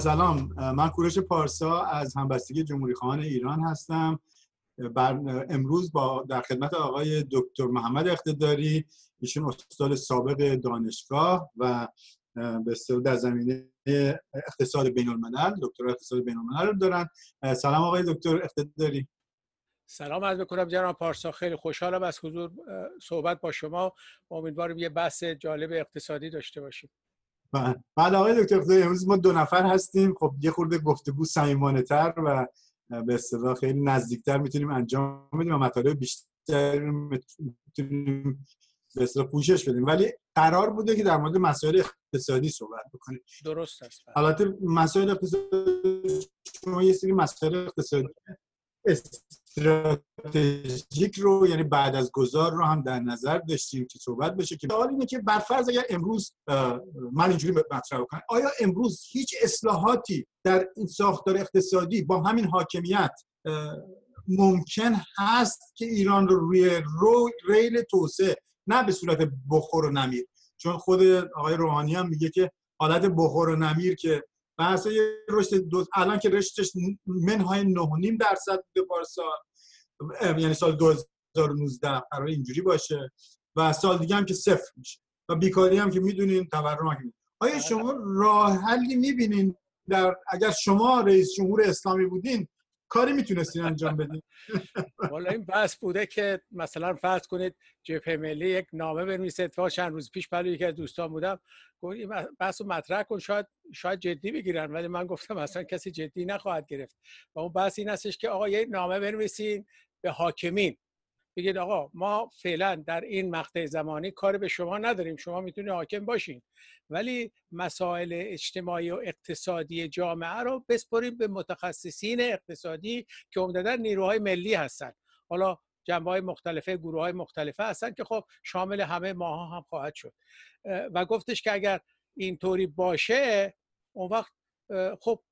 سلام. من کوروش پارسا از همبستگی جمهوری خواهان ایران هستم. بر امروز با در خدمت آقای دکتر محمد اقتداری ایشون استاد سابق دانشگاه و به در زمینه اقتصاد بین الملل دکتر اقتصاد بین الملل دارن. سلام آقای دکتر اقتداری. سلام عرض بکنم جناب پارسا خیلی خوشحالم از حضور صحبت با شما. امیدوارم یه بحث جالب اقتصادی داشته باشیم. بعد آقای دکتر امروز ما دو نفر هستیم. خب یه خورده گفتگو صمیمانه تر و به اصطلاح خیلی نزدیکتر می‌تونیم انجام بدیم و مطالب بیشتر می‌تونیم به اصطلاح پوشش بدیم. ولی قرار بوده که در مورد مسائل اقتصادی صحبت بکنیم. درست است. حالات مسائل اقتصادی شما یه سری مسائل اقتصادی استراتژیک رو یعنی بعد از گذار رو هم در نظر داشتیم که صحبت بشه که سوال اینه که برفرض اگر امروز من اینجوری مطرح کنم آیا امروز هیچ اصلاحاتی در این ساختار اقتصادی با همین حاکمیت ممکن هست که ایران رو روی رو ریل توسعه نه به صورت بخور و نمیر؟ چون خود آقای روحانی هم میگه که حالت بخور و نمیر که بحث رشد دو... الان که رشدش منهای 9.5 درصد بوده پارسال یعنی سال 2019 قرار اینجوری باشه و سال دیگه هم که صفر میشه. و بیکاری هم که می‌دونین تورم هم آیا بله. شما راه حلی می‌بینین در اگر شما رئیس جمهور اسلامی بودین کاری می‌تونستین انجام بدین؟ والا این بحث بوده که مثلا فرض کنید جبهه ملی یک نامه بنویسه اتفاق چند روز پیش برای یکی از دوستان بودم گفت این بحث رو مطرح کن شاید شاید جدی بگیرن ولی من گفتم اصلا کسی جدی نخواهد گرفت. و اون بحث این هستش که آقا یک نامه بنویسین به حاکمین. بگید آقا ما فعلا در این مقطع زمانی کار به شما نداریم شما می‌تونید حاکم باشین. ولی مسائل اجتماعی و اقتصادی جامعه رو بسپریم به متخصصین اقتصادی که عمدتا نیروهای ملی هستن. حالا جنبه های مختلفه گروه های مختلفه هستن که خب شامل همه ماها هم خواهد شد. و گفتش که اگر اینطوری باشه اون وقت خب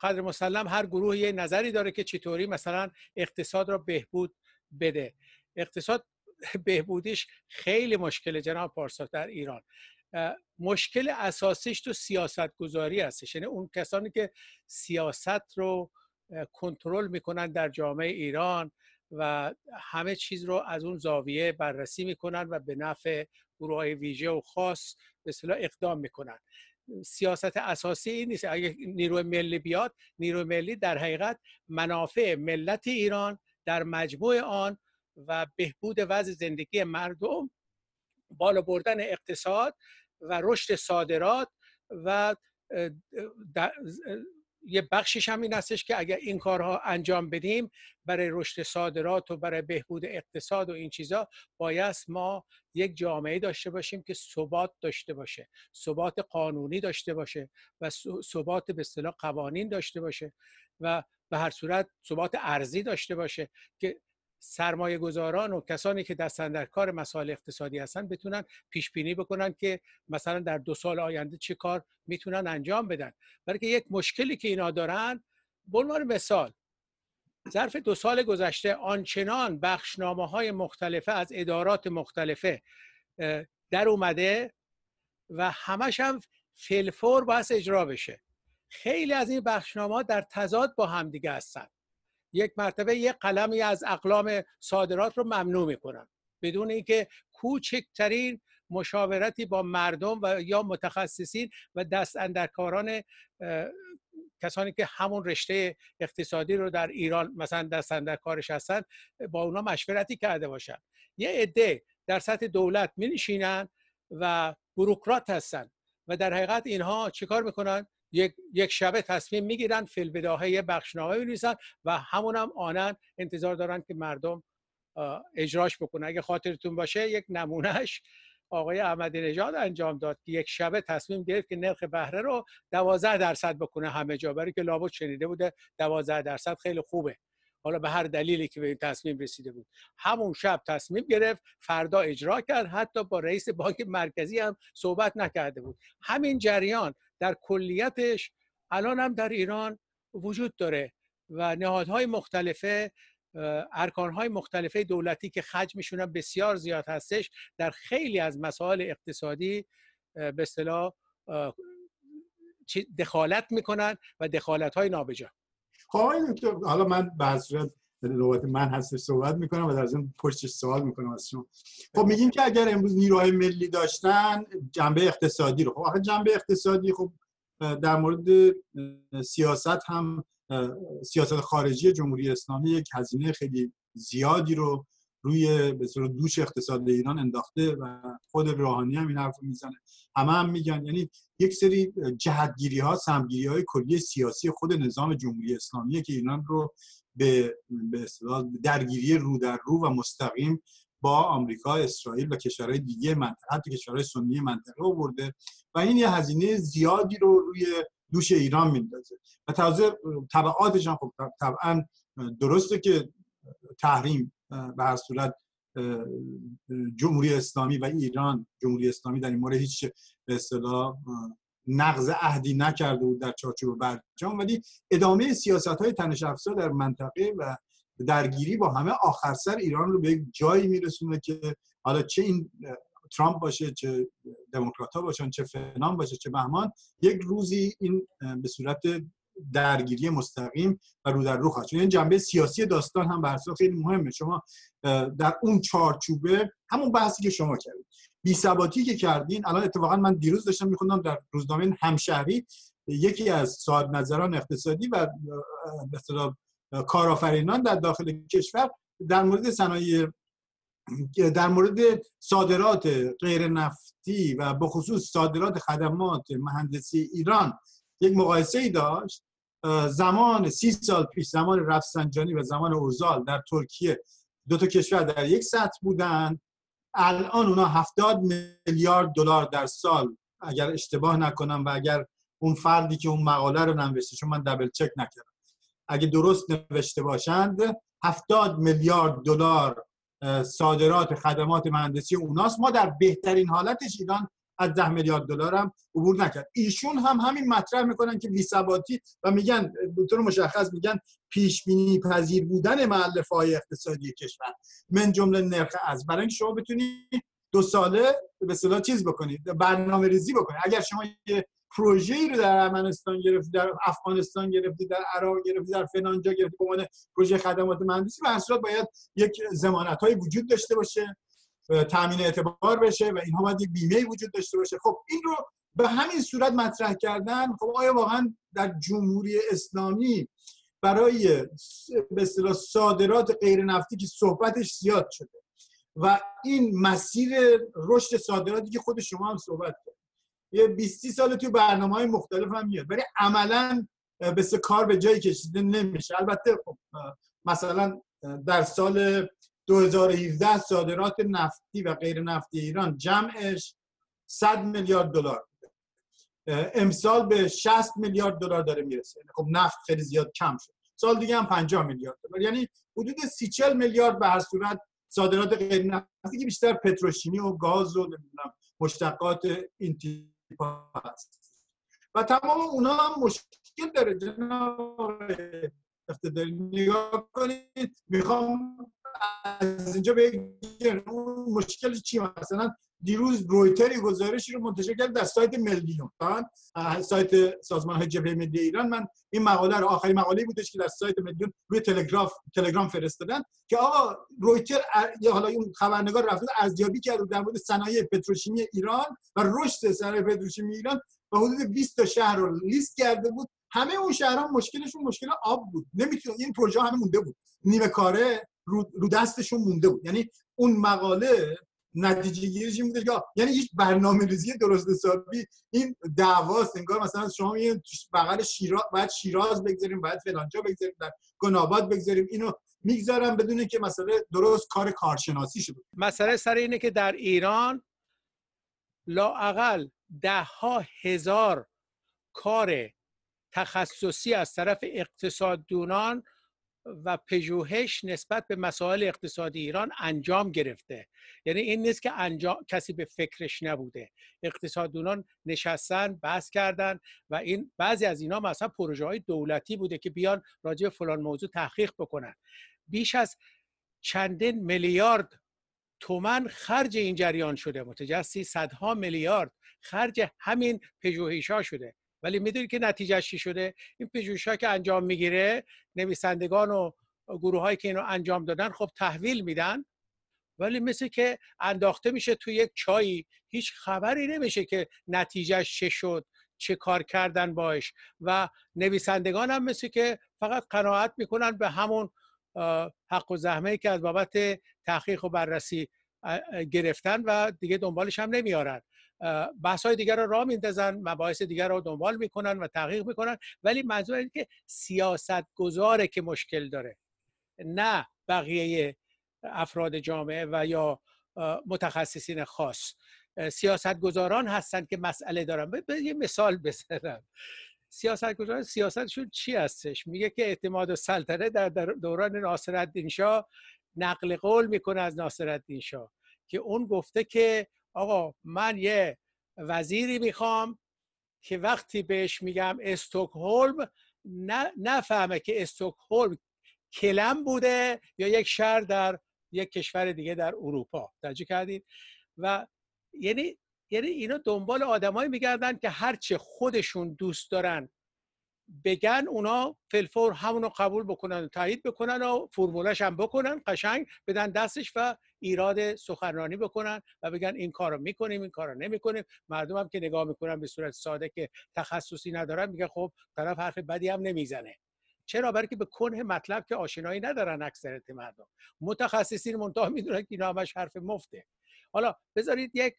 قدر مسلم هر گروه یه نظری داره که چطوری مثلا اقتصاد را بهبود بده. اقتصاد بهبودیش خیلی مشکل جناب پارسا در ایران. مشکل اساسیش تو سیاست گذاری هستش. یعنی اون کسانی که سیاست رو کنترل می‌کنن در جامعه ایران و همه چیز رو از اون زاویه بررسی می‌کنن و به نفع گروه های ویژه و خاص به اصطلاح اقدام می‌کنن. سیاست اساسی این نیست. اگه نیروی ملی بیاد نیروی ملی در حقیقت منافع ملت ایران در مجموع آن و بهبود وضع زندگی مردم بالا بردن اقتصاد و رشد صادرات و یه بخشش هم این هستش که اگر این کارها انجام بدیم برای رشد صادرات و برای بهبود اقتصاد و این چیزا باید ما یک جامعه داشته باشیم که ثبات داشته باشه ثبات قانونی داشته باشه و ثبات به اصطلاح قوانین داشته باشه و به هر صورت ثبات ارزی داشته باشه که سرمایه گذاران و کسانی که دستن در کار مسائل اقتصادی هستن بتونن پیش بینی بکنن که مثلا در دو سال آینده چه کار می‌تونن انجام بدن. برای که یک مشکلی که اینا دارن به عنوان مثال ظرف دو سال گذشته آنچنان بخشنامه های مختلفه از ادارات مختلفه در اومده و همش هم فلفور باید اجرا بشه. خیلی از این بخشنامه در تضاد با همدیگه هستن. یک مرتبه یک قلمی از اقلام صادرات رو ممنوع می‌کنن. بدون اینکه کوچکترین مشاورتی با مردم و یا متخصصین و دست اندرکاران کسانی که همون رشته اقتصادی رو در ایران مثلا دست اندرکارش هستن با اونا مشورتی کرده باشن. یه عده در سطح دولت می و بروکرات هستن و در حقیقت اینها چیکار می‌کنن؟ یک, یک شبه تصمیم می‌گیرن فیلبداهه یه بخشنامه بنویسن و همون هم آنن انتظار دارن که مردم اجراش بکنن. اگه خاطرتون باشه یک نمونهش آقای احمدی نژاد انجام داد که یک شبه تصمیم گرفت که نرخ بهره رو 12 درصد بکنه همه جا برای که لابد شنیده بوده 12 درصد خیلی خوبه. حالا به هر دلیلی که به این تصمیم رسیده بود. همون شب تصمیم گرفت فردا اجرا کرد حتی با رئیس بانک مرکزی هم صحبت نکرده بود. همین جریان در کلیتش الان هم در ایران وجود داره و نهادهای مختلفه ارکانهای مختلفه دولتی که خجمشون بسیار زیاد هستش در خیلی از مسائل اقتصادی به اصطلاح دخالت می‌کنن و دخالت های نابجا. خب حالا من بعضی نوبت من هستش صحبت می‌کنم و در ضمن پشتش سوال می‌کنم از شما. خب میگیم که اگر امروز نیروهای ملی داشتن جنبه اقتصادی رو. خب آخه جنبه اقتصادی خب در مورد سیاست هم سیاست خارجی جمهوری اسلامی یک هزینه خیلی زیادی رو روی به دوش اقتصاد ایران انداخته و خود روحانی هم این حرف می‌زنه. همه هم میگن. یعنی یک سری جهتگیری ها سمگیری های کلی سیاسی خود نظام جمهوری اسلامی که ایران رو به به درگیری رو در رو و مستقیم با آمریکا، اسرائیل و کشورهای دیگه منطقه حتی کشورهای سنی منطقه آورده و این یه هزینه زیادی رو روی دوش ایران میندازه. و تازه طبعاتش هم خب طبعا درسته که تحریم به هر صورت جمهوری اسلامی و ایران جمهوری اسلامی در این مورد هیچ به اصطلاح نقض عهدی نکرده بود در چارچوب برجام ولی ادامه سیاست های تنش افزا در منطقه و درگیری با همه آخر سر ایران رو به یک جایی میرسونه که حالا چه این ترامپ باشه چه دموکرات ها باشن چه فنان باشه چه بهمان یک روزی این به صورت درگیری مستقیم و رو در رو خواهد این جنبه سیاسی داستان هم به خیلی مهمه. شما در اون چارچوبه همون بحثی که شما کردید. بی ثباتی که کردین الان اتفاقا من دیروز داشتم میخوندم در روزنامه همشهری یکی از صاحب نظران اقتصادی و کارآفرینان در داخل کشور در مورد صنایع در مورد صادرات غیر نفتی و به خصوص صادرات خدمات مهندسی ایران یک مقایسه ای داشت زمان سی سال پیش زمان رفسنجانی و زمان اوزال در ترکیه. دو تا کشور در یک سطح بودن. الان اونا هفتاد میلیارد دلار در سال اگر اشتباه نکنم و اگر اون فردی که اون مقاله رو نوشته چون من دبل چک نکردم. اگه درست نوشته باشند هفتاد میلیارد دلار صادرات خدمات مهندسی اوناست. ما در بهترین حالتش ایران از ده میلیارد دلار هم عبور نکرد. ایشون هم همین مطرح می‌کنن که بی‌ثباتی و میگن به طور مشخص میگن پیش بینی پذیر بودن مؤلفه های اقتصادی کشور. من جمله نرخ از. برای اینکه شما بتونید دو ساله به اصطلاح چیز بکنید برنامه ریزی بکنید اگر شما یه پروژه ای رو در ارمنستان گرفتی در افغانستان گرفتی در عراق گرفتی در فلانجا گرفتی به عنوان پروژه خدمات مهندسی صورت باید یک ضمانت وجود داشته باشه. تامین اعتبار بشه و اینها باید یک بیمه وجود داشته باشه. خب این رو به همین صورت مطرح کردن خب آیا واقعا در جمهوری اسلامی برای به اصطلاح صادرات غیر نفتی که صحبتش زیاد شده و این مسیر رشد صادراتی که خود شما هم صحبت کرد یه 20 سال تو برنامه های مختلف هم میاد ولی عملا به کار به جایی کشیده نمیشه؟ البته خب مثلا در سال 2017 صادرات نفتی و غیر نفتی ایران جمعش 100 میلیارد دلار امسال به 60 میلیارد دلار داره می‌رسه. خب نفت خیلی زیاد کم شد. سال دیگه هم 50 میلیارد دلار. یعنی حدود 30 40 میلیارد به هر صورت صادرات غیر نفتی که بیشتر پتروشیمی و گاز و نمی‌دونم مشتقات این تیپ هست. و تمام اونا هم مشکل داره. جناب اقتداری نگاه کنید می‌خوام از اینجا بگم اون مشکل چی؟ مثلا دیروز رویتری گزارشی رو منتشر کرد در سایت ملیون سایت سازمان های جبهه ملی ایران. من این مقاله رو آخرین مقاله بودش که در سایت ملیون روی تلگراف تلگرام فرستادن که آقا رویتر یا حالا اون خبرنگار رفته ارزیابی کرد در مورد صنایع پتروشیمی ایران و رشد صنایع پتروشیمی ایران و حدود 20 تا شهر رو لیست کرده بود. همه اون شهرها مشکلشون مشکل آب بود. نمی‌تونه این پروژه همه مونده بود. نیمه کاره رو, دستشون مونده بود. یعنی اون مقاله نتیجه گیریش این که یعنی هیچ برنامه ریزی درست حسابی این دعواست. انگار مثلا شما میگین بغل شیراز بعد شیراز بگذاریم بعد فلانجا بگذاریم در گناباد بگذاریم. اینو می‌گذارم بدون که مسئله درست کار کارشناسی شده. مسئله سر اینه که در ایران لااقل ده ها هزار کار تخصصی از طرف اقتصاددونان و پژوهش نسبت به مسائل اقتصادی ایران انجام گرفته. یعنی این نیست که انجام کسی به فکرش نبوده. اقتصاددونان نشستن بحث کردن و این بعضی از اینا مثلا پروژه های دولتی بوده که بیان راجع به فلان موضوع تحقیق بکنن. بیش از چندین میلیارد تومن خرج این جریان شده. متجسی صدها میلیارد خرج همین پژوهش ها شده. ولی می‌دونید که نتیجه چی شده؟ این پژوهش‌ها که انجام می‌گیره نویسندگان و گروه هایی که اینو انجام دادن خب تحویل میدن. ولی مثل که انداخته میشه توی یک چایی هیچ خبری نمیشه که نتیجهش چه شد چه کار کردن باش. و نویسندگان هم مثل که فقط قناعت می‌کنن به همون حق و زحمه که از بابت تحقیق و بررسی گرفتن و دیگه دنبالش هم نمیارن بحث های دیگر رو راه میندازن مباحث دیگر رو دنبال می‌کنن و تحقیق می‌کنن. ولی منظور اینه که سیاست گذاره که مشکل داره. نه بقیه افراد جامعه و یا متخصصین خاص. سیاست گذاران هستند که مسئله دارن. به یه مثال بزنم. سیاست گذاران سیاستشون چی هستش؟ میگه که اعتماد و سلطنه در دوران ناصر شاه نقل قول می‌کنه از ناصر شاه که اون گفته که آقا من یه وزیری می‌خوام که وقتی بهش میگم استوکهلم نفهمه که استوکهلم کلم بوده یا یک شهر در یک کشور دیگه در اروپا. توجه کردید و یعنی یعنی اینا دنبال آدمایی میگردن که هرچه خودشون دوست دارن بگن اونا فلفور همونو قبول بکنن و تایید بکنن و فرمولش هم بکنن قشنگ بدن دستش و ایراد سخنرانی بکنن و بگن این کارو می‌کنیم این کارو نمی‌کنیم. مردم هم که نگاه می‌کنن به صورت ساده که تخصصی ندارن میگه خب طرف حرف بدی هم نمی‌زنه. چرا؟ برای که به کنه مطلب که آشنایی ندارن اکثریت مردم. متخصصین منتها می‌دونن که اینا همش حرف مفته. حالا بذارید یک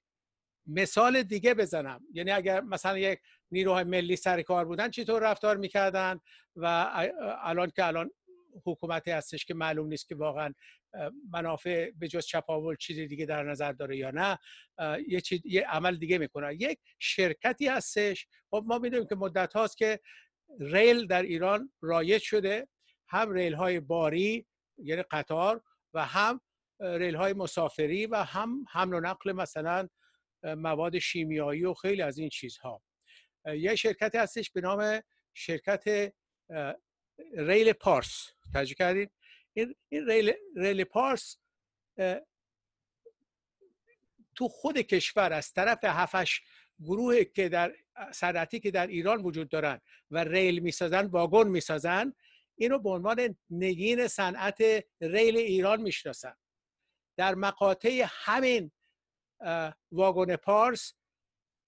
مثال دیگه بزنم. یعنی اگر مثلا یک نیروهای ملی سر کار بودن چطور رفتار می‌کردن و الان که الان حکومتی هستش که معلوم نیست که واقعا منافع به جز چپاول چیزی دیگه در نظر داره یا نه. یه, چیز، یه عمل دیگه می‌کنن یک شرکتی هستش. خب ما می‌دونیم که مدت هاست که ریل در ایران رایج شده. هم ریل های باری یعنی قطار و هم ریل های مسافری و هم حمل و نقل مثلا مواد شیمیایی و خیلی از این چیزها. یه شرکتی هستش به نام شرکت ریل پارس. تجربه کردید این ریل, ریل پارس تو خود کشور از طرف هفش گروه که در صنعتی که در ایران وجود دارن و ریل می‌سازن واگن می‌سازن اینو به عنوان نگین صنعت ریل ایران می‌شناسن. در مقاطع همین واگن پارس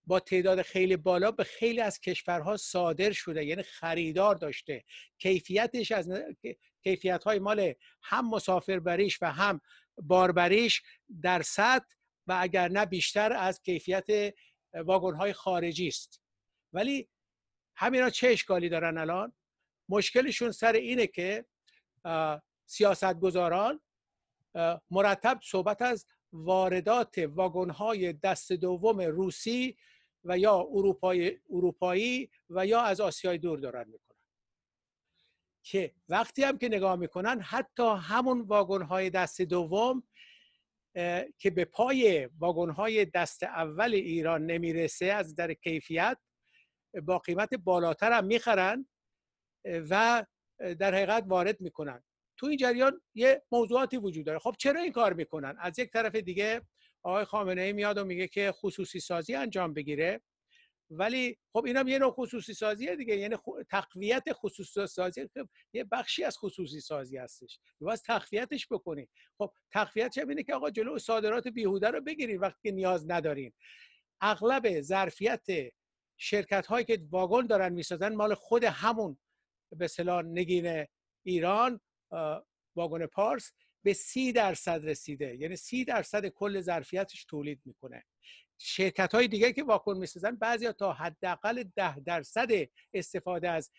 با تعداد خیلی بالا به خیلی از کشورها صادر شده یعنی خریدار داشته. کیفیتش از کیفیت های مال هم مسافربریش و هم باربریش در سطح و اگر نه بیشتر از کیفیت واگن های خارجی است. ولی همینا چه اشکالی دارن الان؟ مشکلشون سر اینه که سیاستگزاران مرتب صحبت از واردات واگن های دست دوم روسی و یا اروپایی, اروپایی و یا از آسیای دور دارن می‌کنن. که وقتی هم که نگاه می‌کنن حتی همون واگن های دست دوم که به پای واگن های دست اول ایران نمی‌رسه از در کیفیت با قیمت بالاتر هم می‌خرن و در حقیقت وارد می‌کنن. تو این جریان یه موضوعاتی وجود داره. خب چرا این کار می‌کنن؟ از یک طرف دیگه آقای خامنه ای میاد و میگه که خصوصی سازی انجام بگیره. ولی خب اینم یه نوع خصوصی سازیه دیگه یعنی تقویت خصوصی سازی خب یه بخشی از خصوصی سازی هستش. باز تقویتش بکنی. خب تقویت چه اینه که آقا جلو صادرات بیهوده رو بگیرید وقتی نیاز ندارین. اغلب ظرفیت شرکت هایی که واگن دارن می‌سازن مال خود همون به اصطلاح نگین ایران واگن پارس به سی درصد رسیده. یعنی سی درصد کل ظرفیتش تولید می‌کنه. شرکت های دیگه که واکن می‌سازن بعضی تا حداقل ده درصد استفاده از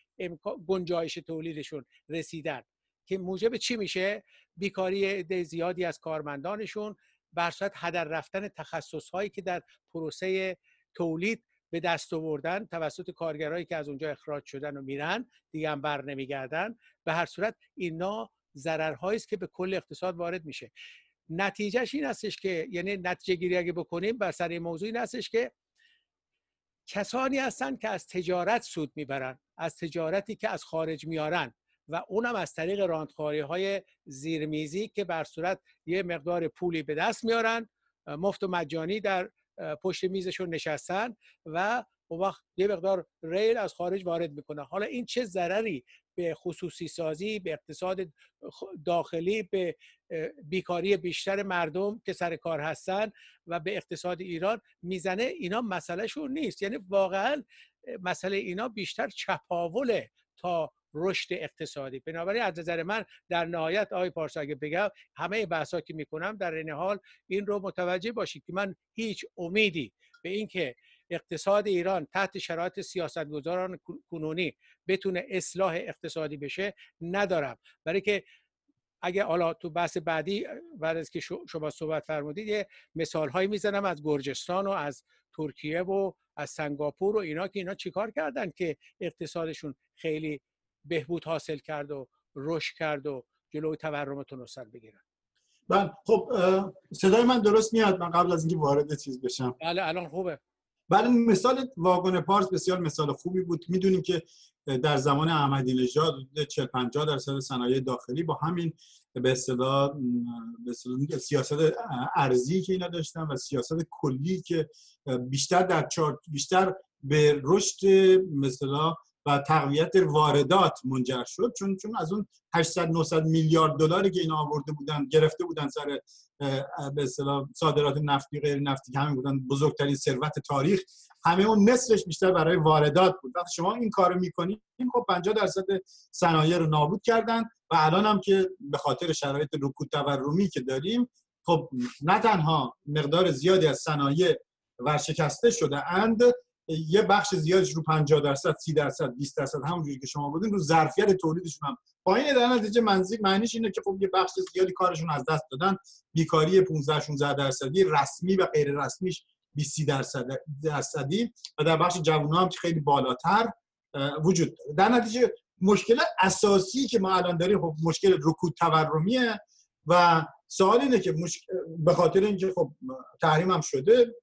گنجایش تولیدشون رسیدن. که موجب چی میشه؟ بیکاری زیادی از کارمندانشون بر هدر رفتن تخصص هایی که در پروسه تولید به دست آوردن توسط کارگرایی که از اونجا اخراج شدن و میرن دیگه هم بر نمیگردن. به هر صورت اینا ضررهایی است که به کل اقتصاد وارد میشه. نتیجهش این هستش که یعنی نتیجه گیری اگه بکنیم بر سر این موضوع این هستش که کسانی هستند که از تجارت سود می‌برن از تجارتی که از خارج میارن و اونم از طریق راندخاری های زیرمیزی که بر صورت یه مقدار پولی به دست میارن مفت و مجانی در پشت میزشون نشستن و اون وقت یه مقدار ریل از خارج وارد می‌کنه حالا این چه ضرری به خصوصی سازی به اقتصاد داخلی به بیکاری بیشتر مردم که سر کار هستن و به اقتصاد ایران می‌زنه اینا مسئلهشون نیست. یعنی واقعا مسئله اینا بیشتر چپاوله تا رشد اقتصادی. بنابراین از نظر من در نهایت آقای پارسا اگه بگم همه بحثا که می‌کنم در این حال این رو متوجه باشید که من هیچ امیدی به اینکه اقتصاد ایران تحت شرایط سیاستگزاران کنونی بتونه اصلاح اقتصادی بشه ندارم. برای که اگه حالا تو بحث بعدی بعد از که شما صحبت فرمودید یه مثال هایی می‌زنم از گرجستان و از ترکیه و از سنگاپور و اینا که اینا چیکار کردن که اقتصادشون خیلی بهبود حاصل کرد و رشد کرد و جلوی تورمتون رو سر بگیرن؟ بله خب صدای من درست میاد؟ من قبل از اینکه وارد چیز بشم. بله الان خوبه. بله مثال واگن پارس بسیار مثال خوبی بود. می‌دونیم که در زمان احمدی نژاد 40 50 درصد صنایع داخلی با همین به اصطلاح سیاست ارزی که اینا داشتن و سیاست کلی که بیشتر در بیشتر به رشد مثلا و تقویت واردات منجر شد چون چون از اون 800 900 میلیارد دلاری که اینا آورده بودن گرفته بودن سر به صادرات نفتی غیر نفتی که همین بودن بزرگترین ثروت تاریخ همه اون نصفش بیشتر برای واردات بود. وقتی شما این کارو می‌کنید خب 50 درصد صنایع رو نابود کردن و الان هم که به خاطر شرایط رکود تورمی که داریم خب نه تنها مقدار زیادی از صنایع ورشکسته شده اند یه بخش زیادش رو 50 درصد 30 درصد 20 درصد همونجوری که شما بودین رو ظرفیت تولیدشون هم. پایین در نتیجه منزیک معنیش اینه که خب یه بخش زیادی کارشون از دست دادن. بیکاری 15 16 درصدی رسمی و غیر رسمیش 20 درصد درصدی. و در بخش جوونا هم که خیلی بالاتر وجود داره. در نتیجه مشکل اساسی که ما الان داریم خب مشکل رکود تورمیه. و سوال اینه که به خاطر اینکه خب تحریم هم شده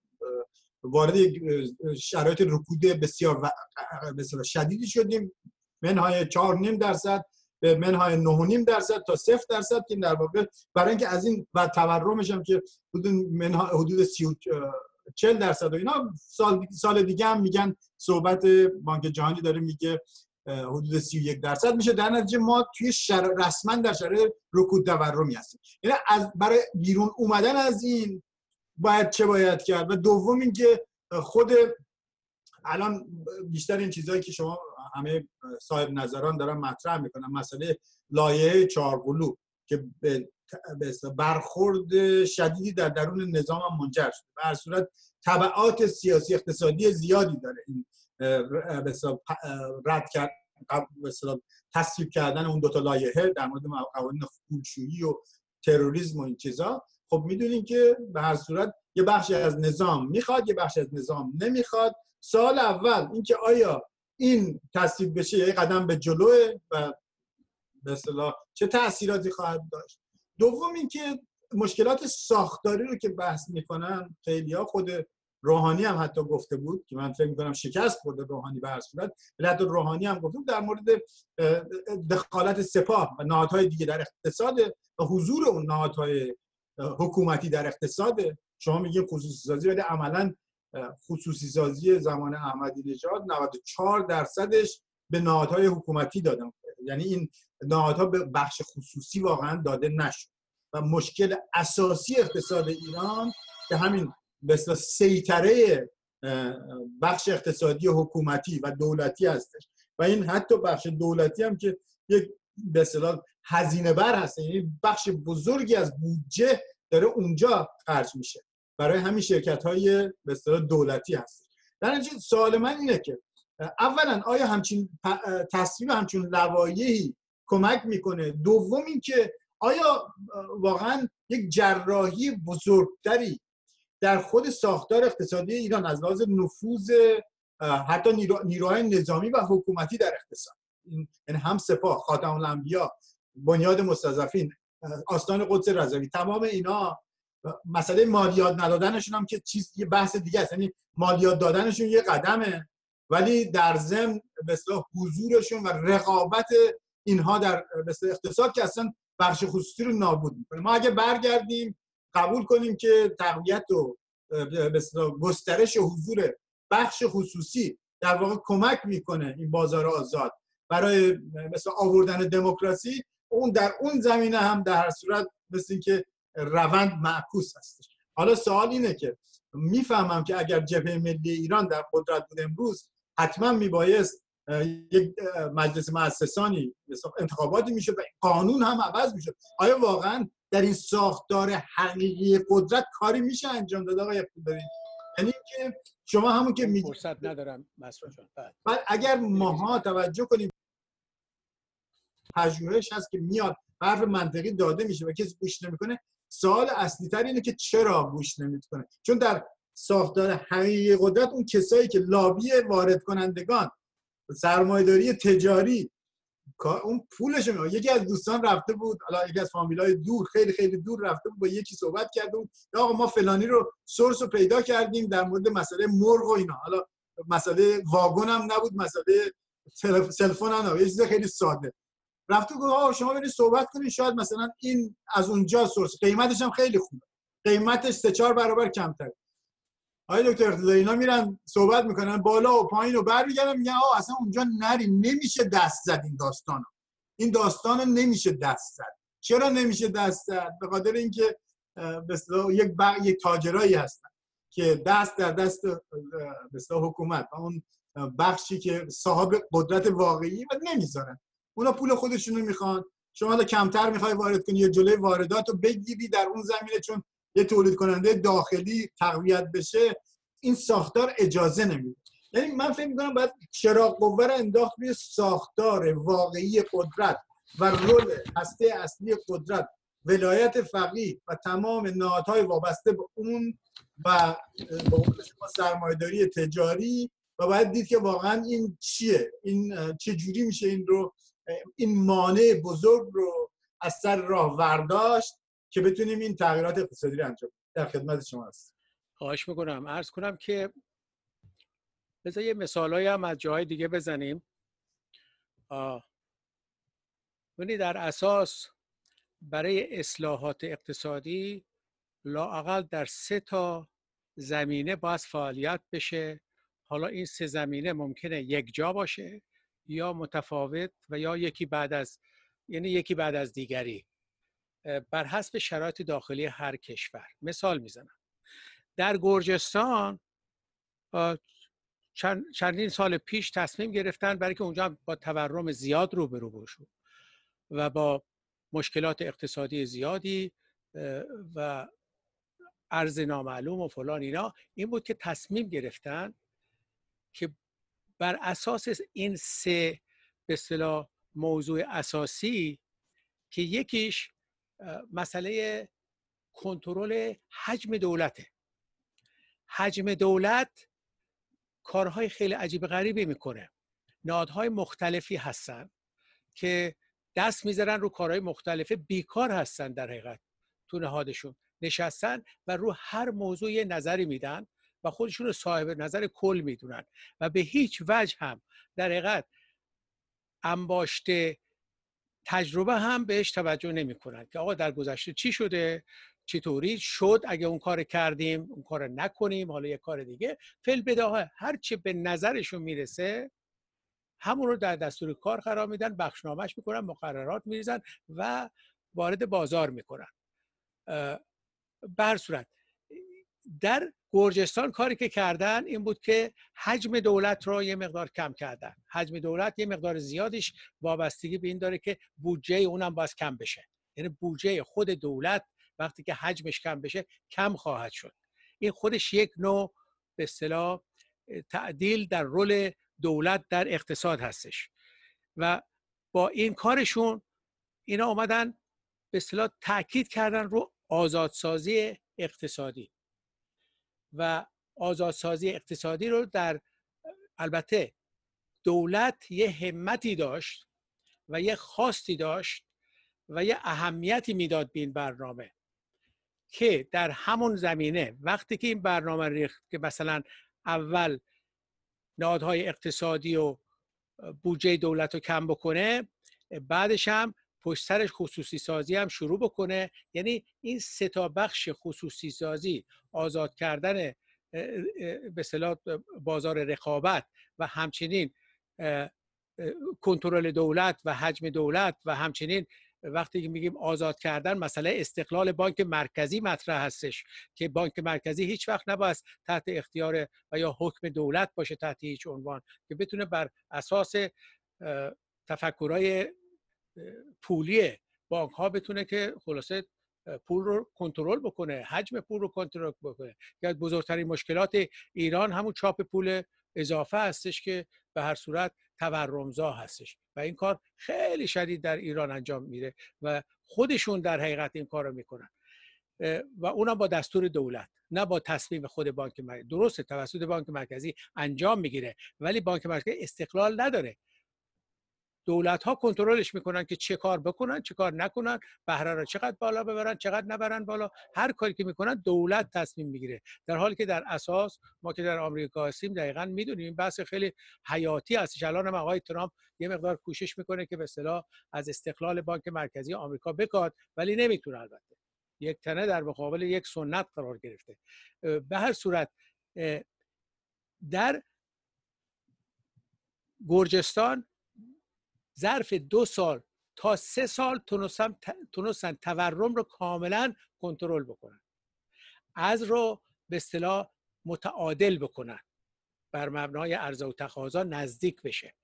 وارد شرایط رکود بسیار بسیار شدیدی شدیم. منهای چهار نیم درصد به منهای نه نیم درصد تا صفر درصد که در واقع برای اینکه از این و تورمش هم که حدود منها حدود سی و چل درصد و اینا سال, سال دیگه هم میگن صحبت بانک جهانی داره میگه حدود 31 درصد میشه. در نتیجه ما توی شر... رسما در شرایط رکود تورمی هستیم. یعنی از برای بیرون اومدن از این باید چه باید کرد. و دوم اینکه خود الان بیشتر این چیزهایی که شما همه صاحب نظران دارن مطرح می‌کنن. مسئله لایه چارقلو که به برخورد شدیدی در درون نظام منجر شده. هر صورت طبعات سیاسی اقتصادی زیادی داره این رد کرد تصویب کردن اون دوتا لایحه در مورد قوانین پولشویی و تروریسم و این چیزا. خب می‌دونیم که به هر صورت یه بخشی از نظام می‌خواد یه بخشی از نظام نمی‌خواد. سال اول اینکه آیا این تصویب بشه یه قدم به جلوه و به اصطلاح چه تاثیراتی خواهد داشت؟ دوم اینکه مشکلات ساختاری رو که بحث می‌کنن خیلی ها خود روحانی هم حتی گفته بود که من فکر می‌کنم شکست خورده روحانی به هر صورت. حتی روحانی هم گفته در مورد دخالت سپاه و نهادهای دیگه در اقتصاد و حضور اون نهادهای حکومتی در اقتصاد شما میگه خصوصی سازی ولی عملا خصوصی سازی زمان احمدی نژاد 94 درصدش به نهادهای حکومتی دادن یعنی این نهادها به بخش خصوصی واقعا داده نشد. و مشکل اساسی اقتصاد ایران که همین به سیطره بخش اقتصادی حکومتی و دولتی هستش. و این حتی بخش دولتی هم که یک به اصطلاح هزینه بر هست یعنی بخش بزرگی از بودجه داره اونجا خرج میشه. برای همین شرکت های به اصطلاح دولتی هست در نتیجه سوال من اینه که اولا آیا همچین تصویب همچین لوایحی کمک می‌کنه؟ دوم اینکه آیا واقعا یک جراحی بزرگتری در خود ساختار اقتصادی ایران از لحاظ نفوذ حتی نیروهای نظامی و حکومتی در اقتصاد یعنی هم سپاه خاتم الانبیا بنیاد مستضعفین آستان قدس رضوی تمام اینا. مسئله مالیات ندادنشون هم که چیز یه بحث دیگه است. یعنی مالیات دادنشون یه قدمه ولی در ضمن به حضورشون و رقابت اینها در اقتصاد که اصلا بخش خصوصی رو نابود می‌کنه. ما اگه برگردیم قبول کنیم که تقویت و گسترش حضور بخش خصوصی در واقع کمک می‌کنه این بازار آزاد. برای مثل آوردن دموکراسی اون در اون زمینه هم در هر صورت مثل اینکه روند معکوس هستش. حالا سوال اینه که می‌فهمم که اگر جبهه ملی ایران در قدرت بود امروز حتما میبایست یک مجلس مؤسسانی انتخاباتی میشه و قانون هم عوض میشه آیا واقعا در این ساختار حقیقی قدرت کاری میشه انجام داد آقای یعنی که شما همون که می فرصت ندارم بله. بعد اگر ماها توجه کنیم پژوهش هست که میاد حرف منطقی داده میشه و کسی گوش نمی‌کنه. سوال اصلی تر اینه که چرا گوش نمی‌کنه؟ چون در ساختار حقیقی قدرت اون کسایی که لابی وارد کنندگان سرمایه‌داری تجاری اون پولش یکی از دوستان رفته بود حالا یکی از فامیلای دور خیلی خیلی دور رفته بود با یکی صحبت کرده بود آقا ما فلانی رو سورس رو پیدا کردیم در مورد مسئله مرغ و اینا. حالا مسئله واگن هم نبود مسئله تلفن هم نبود. یه چیز خیلی ساده. رفته گفت آقا شما برید صحبت کنید شاید مثلا این از اونجا سورس. قیمتش هم خیلی خوبه. قیمتش سه چهار برابر کمتر آقای دکتر اقتداری اینا میرن صحبت می‌کنن بالا و پایین و برمیگردن میگن آقا اصلا اونجا نری نمیشه دست زد این داستانو این داستانو نمیشه دست زد. چرا نمیشه دست زد؟ به خاطر اینکه به یک یک تاجرایی هستن که دست در دست به حکومت اون بخشی که صاحب قدرت واقعی و نمی‌ذارن. اونا پول خودشونو می‌خوان. شما حالا کمتر می‌خوای وارد کنی یا جلوی واردات رو بگیری در اون زمینه چون یه تولید کننده داخلی تقویت بشه این ساختار اجازه نمیده. یعنی من فکر می‌کنم باید چراغ قوه رو انداخت روی ساختار واقعی قدرت و رول هسته اصلی قدرت. ولایت فقیه و تمام نهادهای وابسته به اون و با سرمایهداری تجاری و باید دید که واقعا این چیه این چه جوری میشه این رو این مانع بزرگ رو از سر راه ورداشت که بتونیم این تغییرات اقتصادی رو انجام در خدمت شما هست خواهش می‌کنم. عرض کنم که بذار یه مثال هم از جاهای دیگه بزنیم. ببینید در اساس برای اصلاحات اقتصادی لاقل در سه تا زمینه باید فعالیت بشه. حالا این سه زمینه ممکنه یک جا باشه. یا متفاوت و یا یکی بعد از یعنی یکی بعد از دیگری. بر حسب شرایط داخلی هر کشور. مثال می‌زنم. در گرجستان چندین سال پیش تصمیم گرفتن برای که اونجا با تورم زیاد روبرو بشود و با مشکلات اقتصادی زیادی و ارز نامعلوم و فلان اینا این بود که تصمیم گرفتن که بر اساس این سه به اصطلاح موضوع اساسی که یکیش مسئله کنترل حجم دولته. حجم دولت کارهای خیلی عجیب غریبی می‌کنه. نهادهای مختلفی هستن که دست می‌ذارن رو کارهای مختلفه بیکار هستن در حقیقت تو نهادشون. نشستن و رو هر موضوع نظری میدن. خودشون رو صاحب نظر کل می‌دونن و به هیچ وجه هم در حقیقت انباشته تجربه هم بهش توجه نمی‌کنن که آقا در گذشته چی شده؟ چطوری شد؟ اگه اون کار کردیم اون کار نکنیم حالا یه کار دیگه. فل بداهه هر چه به نظرشون می‌رسه همون رو در دستور کار قرار میدن بخشنامش می‌کنن مقررات میریزن و وارد بازار می‌کنن. بر صورت در گرجستان کاری که کردن این بود که حجم دولت رو یه مقدار کم کردن. حجم دولت یه مقدار زیادش وابستگی به این داره که بودجه اونم باز کم بشه. یعنی بودجه خود دولت وقتی که حجمش کم بشه کم خواهد شد. این خودش یک نوع به اصطلاح تعدیل در رول دولت در اقتصاد هستش. و با این کارشون اینا اومدن به اصطلاح تاکید کردن رو آزادسازی اقتصادی. و آزادسازی اقتصادی رو در البته دولت یه همتی داشت و یه خواستی داشت و یه اهمیتی می‌داد به این برنامه که در همون زمینه وقتی که این برنامه ریخت که مثلا اول نهادهای اقتصادی و بودجه دولت رو کم بکنه بعدش هم پشت سرش خصوصی سازی هم شروع بکنه. یعنی این سه تا بخش خصوصی سازی آزاد کردن به بازار رقابت و همچنین کنترل دولت و حجم دولت و همچنین وقتی که میگیم آزاد کردن مسئله استقلال بانک مرکزی مطرح هستش که بانک مرکزی هیچ وقت نباید تحت اختیار و یا حکم دولت باشه تحت هیچ عنوان که بتونه بر اساس تفکرهای پولی بانک ها بتونه که خلاصه پول رو کنترل بکنه حجم پول رو کنترل بکنه. که بزرگترین مشکلات ایران همون چاپ پول اضافه هستش که به هر صورت تورمزا هستش و این کار خیلی شدید در ایران انجام میره و خودشون در حقیقت این کار رو می‌کنن و اونم با دستور دولت نه با تصمیم خود بانک مرکزی. درسته توسط بانک مرکزی انجام می‌گیره ولی بانک مرکزی استقلال نداره. دولت ها کنترلش می‌کنن که چه کار بکنن چه کار نکنن بهره را چقدر بالا ببرن چقدر نبرن بالا. هر کاری که می‌کنن دولت تصمیم می‌گیره. در حالی که در اساس ما که در آمریکا هستیم دقیقا می‌دونیم این بحث خیلی حیاتی هستش. الان آقای ترامپ یه مقدار کوشش می‌کنه که به اصطلاح از استقلال بانک مرکزی آمریکا بکاد ولی نمی‌تونه البته. یک تنه در مقابل یک سنت قرار گرفته. به هر صورت در گرجستان ظرف دو سال تا سه سال تونستن تورم رو کاملا کنترل بکنن. از رو به اصطلاح متعادل بکنن. بر مبنای عرضه و تقاضا نزدیک بشه.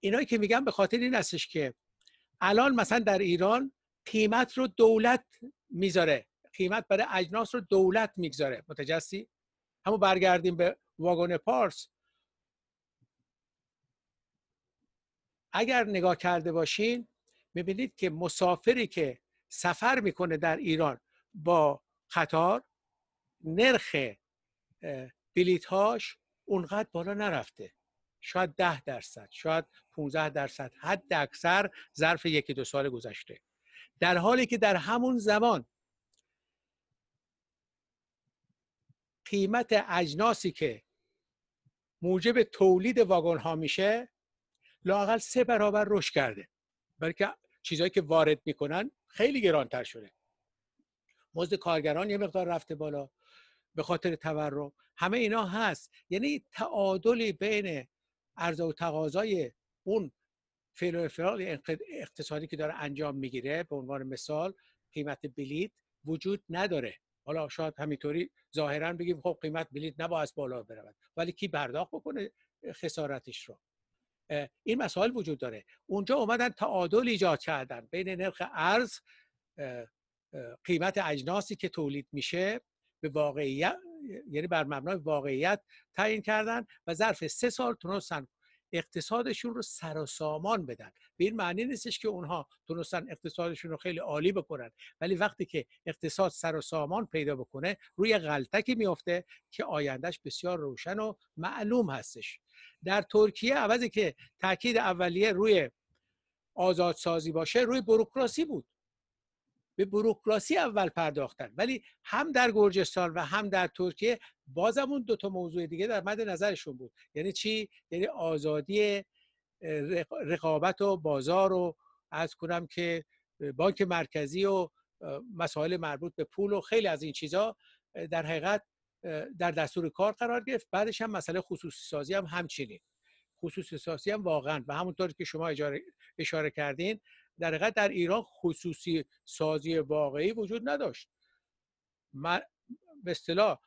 اینایی که میگم به خاطر این هستش که الان مثلا در ایران قیمت رو دولت می‌ذاره. قیمت برای اجناس رو دولت می‌گذاره. متجسی همون برگردیم به واگن پارس. اگر نگاه کرده باشین می‌بینید که مسافری که سفر می‌کنه در ایران با قطار نرخ بلیت هاش اونقدر بالا نرفته. شاید ده درصد شاید 15 درصد حد اکثر ظرف یکی دو سال گذشته. در حالی که در همون زمان قیمت اجناسی که موجب تولید واگن ها میشه لاقل سه برابر رشد کرده. برای که چیزهایی که وارد می‌کنن خیلی گرانتر شده. مزد کارگران یه مقدار رفته بالا. به خاطر تورم. همه اینا هست. یعنی تعادلی بین عرضه و تقاضای اون فعل و اقتصادی که داره انجام می‌گیره به عنوان مثال قیمت بلیت وجود نداره. حالا شاید همینطوری ظاهرا بگیم خب قیمت بلیت نباید بالا برود. ولی کی پرداخت بکنه خسارتش رو؟ این مسائل وجود داره. اونجا اومدن تعادل ایجاد کردن بین نرخ ارز قیمت اجناسی که تولید میشه به واقعیت یعنی بر مبنای واقعیت تعیین کردن و ظرف سه سال تونستن اقتصادشون رو سر و سامان بدن. به این معنی نیستش که اونها تونستن اقتصادشون رو خیلی عالی بکنن ولی وقتی که اقتصاد سر و سامان پیدا بکنه روی غلطکی میافته که آیندهش بسیار روشن و معلوم هستش. در ترکیه عوضی که تاکید اولیه روی آزادسازی باشه روی بروکراسی بود. به بروکراسی اول پرداختن. ولی هم در گرجستان و هم در ترکیه بازم اون دو تا موضوع دیگه در مد نظرشون بود. یعنی چی؟ یعنی آزادی رقابت و بازار و از کنم که بانک مرکزی و مسائل مربوط به پول و خیلی از این چیزها در حقیقت در دستور کار قرار گرفت. بعدش هم مسئله خصوصی سازی هم همچنین. خصوصی سازی هم واقعا و همونطور که شما اشاره کردین در حقیقت در ایران خصوصی سازی واقعی وجود نداشت. به اصطلاح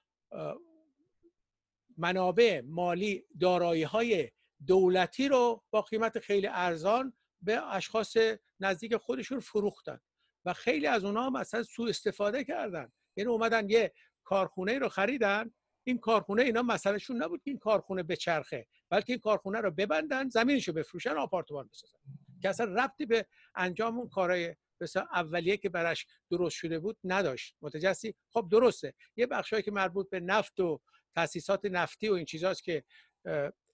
منابع مالی دارایی های دولتی رو با قیمت خیلی ارزان به اشخاص نزدیک خودشون فروختن و خیلی از اونها مثلا سوء استفاده کردن. یعنی اومدن یه کارخونه رو خریدن این کارخونه اینا مسئلهشون نبود که این کارخونه بچرخه بلکه این کارخونه رو ببندن زمینش رو بفروشن آپارتمان بسازن. که اصلا ربطی به انجام اون کارهای مثلا اولیه که براش درست شده بود نداشت. متجسی خب درسته. یه بخشایی که مربوط به نفت و تاسیسات نفتی و این چیزاست که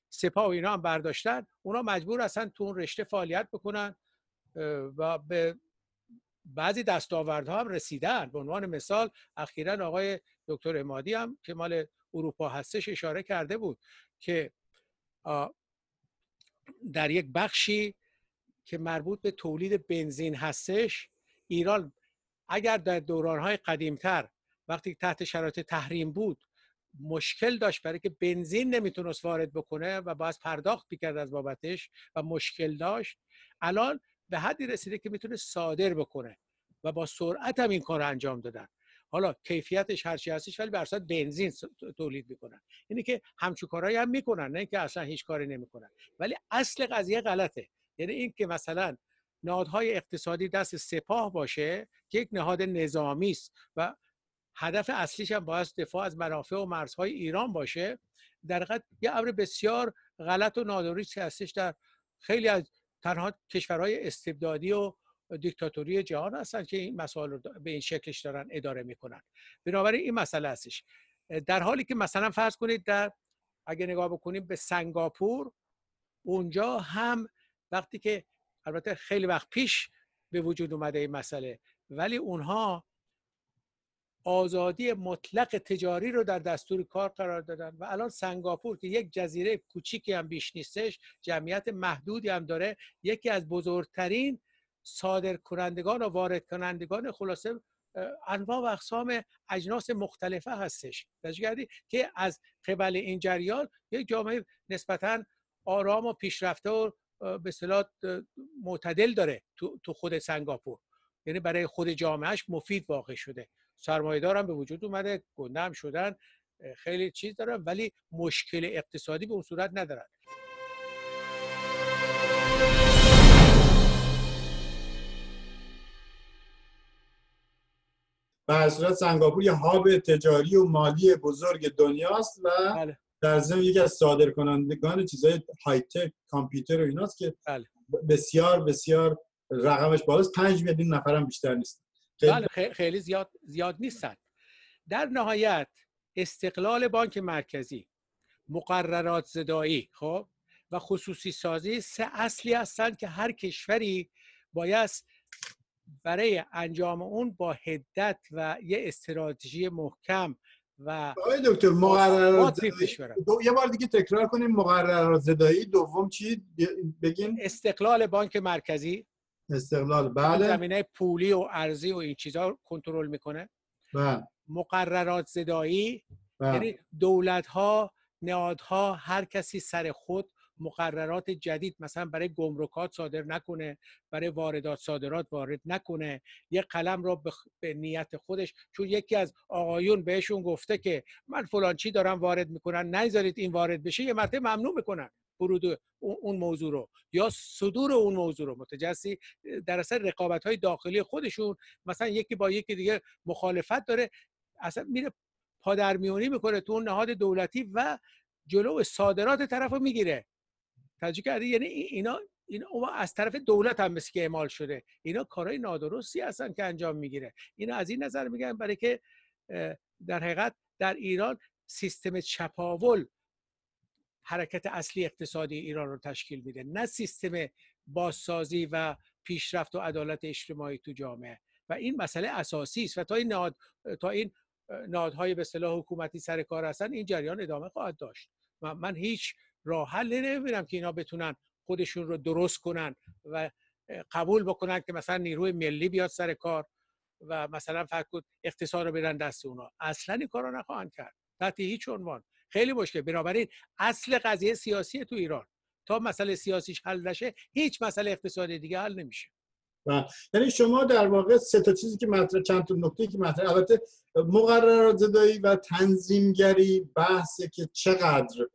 سپاه و اینا هم برداشتن اونا مجبور هستن تو اون رشته فعالیت بکنن و به بعضی دستاوردها هم رسیدن. به عنوان مثال اخیرا آقای دکتر امادی هم که مال اروپا هستش اشاره کرده بود که در یک بخشی که مربوط به تولید بنزین هستش ایران اگر در دورانهای قدیمتر وقتی تحت شرایط تحریم بود مشکل داشت برای که بنزین نمی‌تونست وارد بکنه و باز پرداخت می‌کرد از بابتش و مشکل داشت الان به حدی رسیده که می‌تونه صادر بکنه و با سرعت هم این کار انجام دادن. حالا کیفیتش هرچی هستش ولی بر بنزین تولید می‌کنن. اینه که همچون کارهایی هم می‌کنن نه اینکه اصلا هیچ کاری نمی‌کنن. ولی اصل قضیه غلطه. یعنی اینکه مثلا نهادهای اقتصادی دست سپاه باشه که یک نهاد نظامی است و هدف اصلیش هم باید دفاع از منافع و مرزهای ایران باشه در یه امر بسیار غلط و نادرستی هستش در خیلی از تنها کشورهای استبدادی و دیکتاتوری جهان هستن که این مسائل رو به این شکلش دارن اداره می‌کنن. بنابراین این مسئله هستش. در حالی که مثلا فرض کنید در اگه نگاه بکنیم به سنگاپور اونجا هم وقتی که البته خیلی وقت پیش به وجود اومده این مسئله ولی اونها آزادی مطلق تجاری رو در دستور کار قرار دادن و الان سنگاپور که یک جزیره کوچیکی هم بیش نیستش جمعیت محدودی هم داره یکی از بزرگترین صادر کنندگان و وارد کنندگان خلاصه انواع و اقسام اجناس مختلفه هستش. کردی؟ که از قبل این جریان یک جامعه نسبتا آرام و پیشرفته و به صلاح معتدل داره تو خود سنگاپور. یعنی برای خود جامعهش مفید واقع شده. سرمایه هم به وجود اومده گنده هم شدن خیلی چیز دارن ولی مشکل اقتصادی به اون صورت ندارن صورت سنگاپور یه هاب تجاری و مالی بزرگ دنیاست و بله. در ضمن یکی از صادرکنندگان چیزای های تک کامپیوتر و ایناست که بله. بسیار بسیار رقمش بالاست 5 میلیون نفرم بیشتر نیست بله خیلی زیاد زیاد نیستن. در نهایت استقلال بانک مرکزی مقررات زدایی خب؟ و خصوصی سازی سه اصلی هستند که هر کشوری باید برای انجام اون با هدت و یه استراتژی محکم و آقای دکتر مقررات یه بار دیگه تکرار کنیم مقررات زدایی دوم چی؟ بگین. استقلال بانک مرکزی استقلال. بله. زمینه پولی و ارزی و این چیزا کنترل می‌کنه. بله. مقررات زدایی بله. یعنی دولت ها نهادها هر کسی سر خود مقررات جدید مثلا برای گمرکات صادر نکنه برای واردات صادرات وارد نکنه. یه قلم رو به نیت خودش چون یکی از آقایون بهشون گفته که من فلان چی دارم وارد می‌کنن نذارید این وارد بشه یه مرتبه ممنوع می‌کنن. ورود اون موضوع رو یا صدور اون موضوع رو. متجسی در اثر رقابت های داخلی خودشون مثلا یکی با یکی دیگه مخالفت داره اصلا میره پادرمیونی می‌کنه تو اون نهاد دولتی و جلو صادرات طرف رو می‌گیره. توجه کردی؟ یعنی اینا اینا از طرف دولت هم مثل که اعمال شده. اینا کارهای نادرستی هستن که انجام می‌گیره. اینا از این نظر میگن برای که در حقیقت در ایران سیستم چپاول حرکت اصلی اقتصادی ایران رو تشکیل میده نه سیستم بازسازی و پیشرفت و عدالت اجتماعی تو جامعه. و این مسئله اساسی است و تا این نهاد تا این نهادهای به اصطلاح حکومتی سر کار هستن این جریان ادامه خواهد داشت. و من هیچ راه حل نمی‌بینم که اینا بتونن خودشون رو درست کنن و قبول بکنن که مثلا نیروی ملی بیاد سر کار و مثلا فکر اقتصاد رو بدن دست اونا. اصلا این کار رو نخواهند کرد. تحت هیچ عنوان. خیلی مشکل. بنابراین اصل قضیه سیاسی تو ایران. تا مسئله سیاسیش حل نشه هیچ مسئله اقتصادی دیگه حل نمیشه. و یعنی شما در واقع سه تا چیزی که مطرح چند تا نکته که مطرح البته مقررات زدایی و تنظیمگری بحثه که چقدر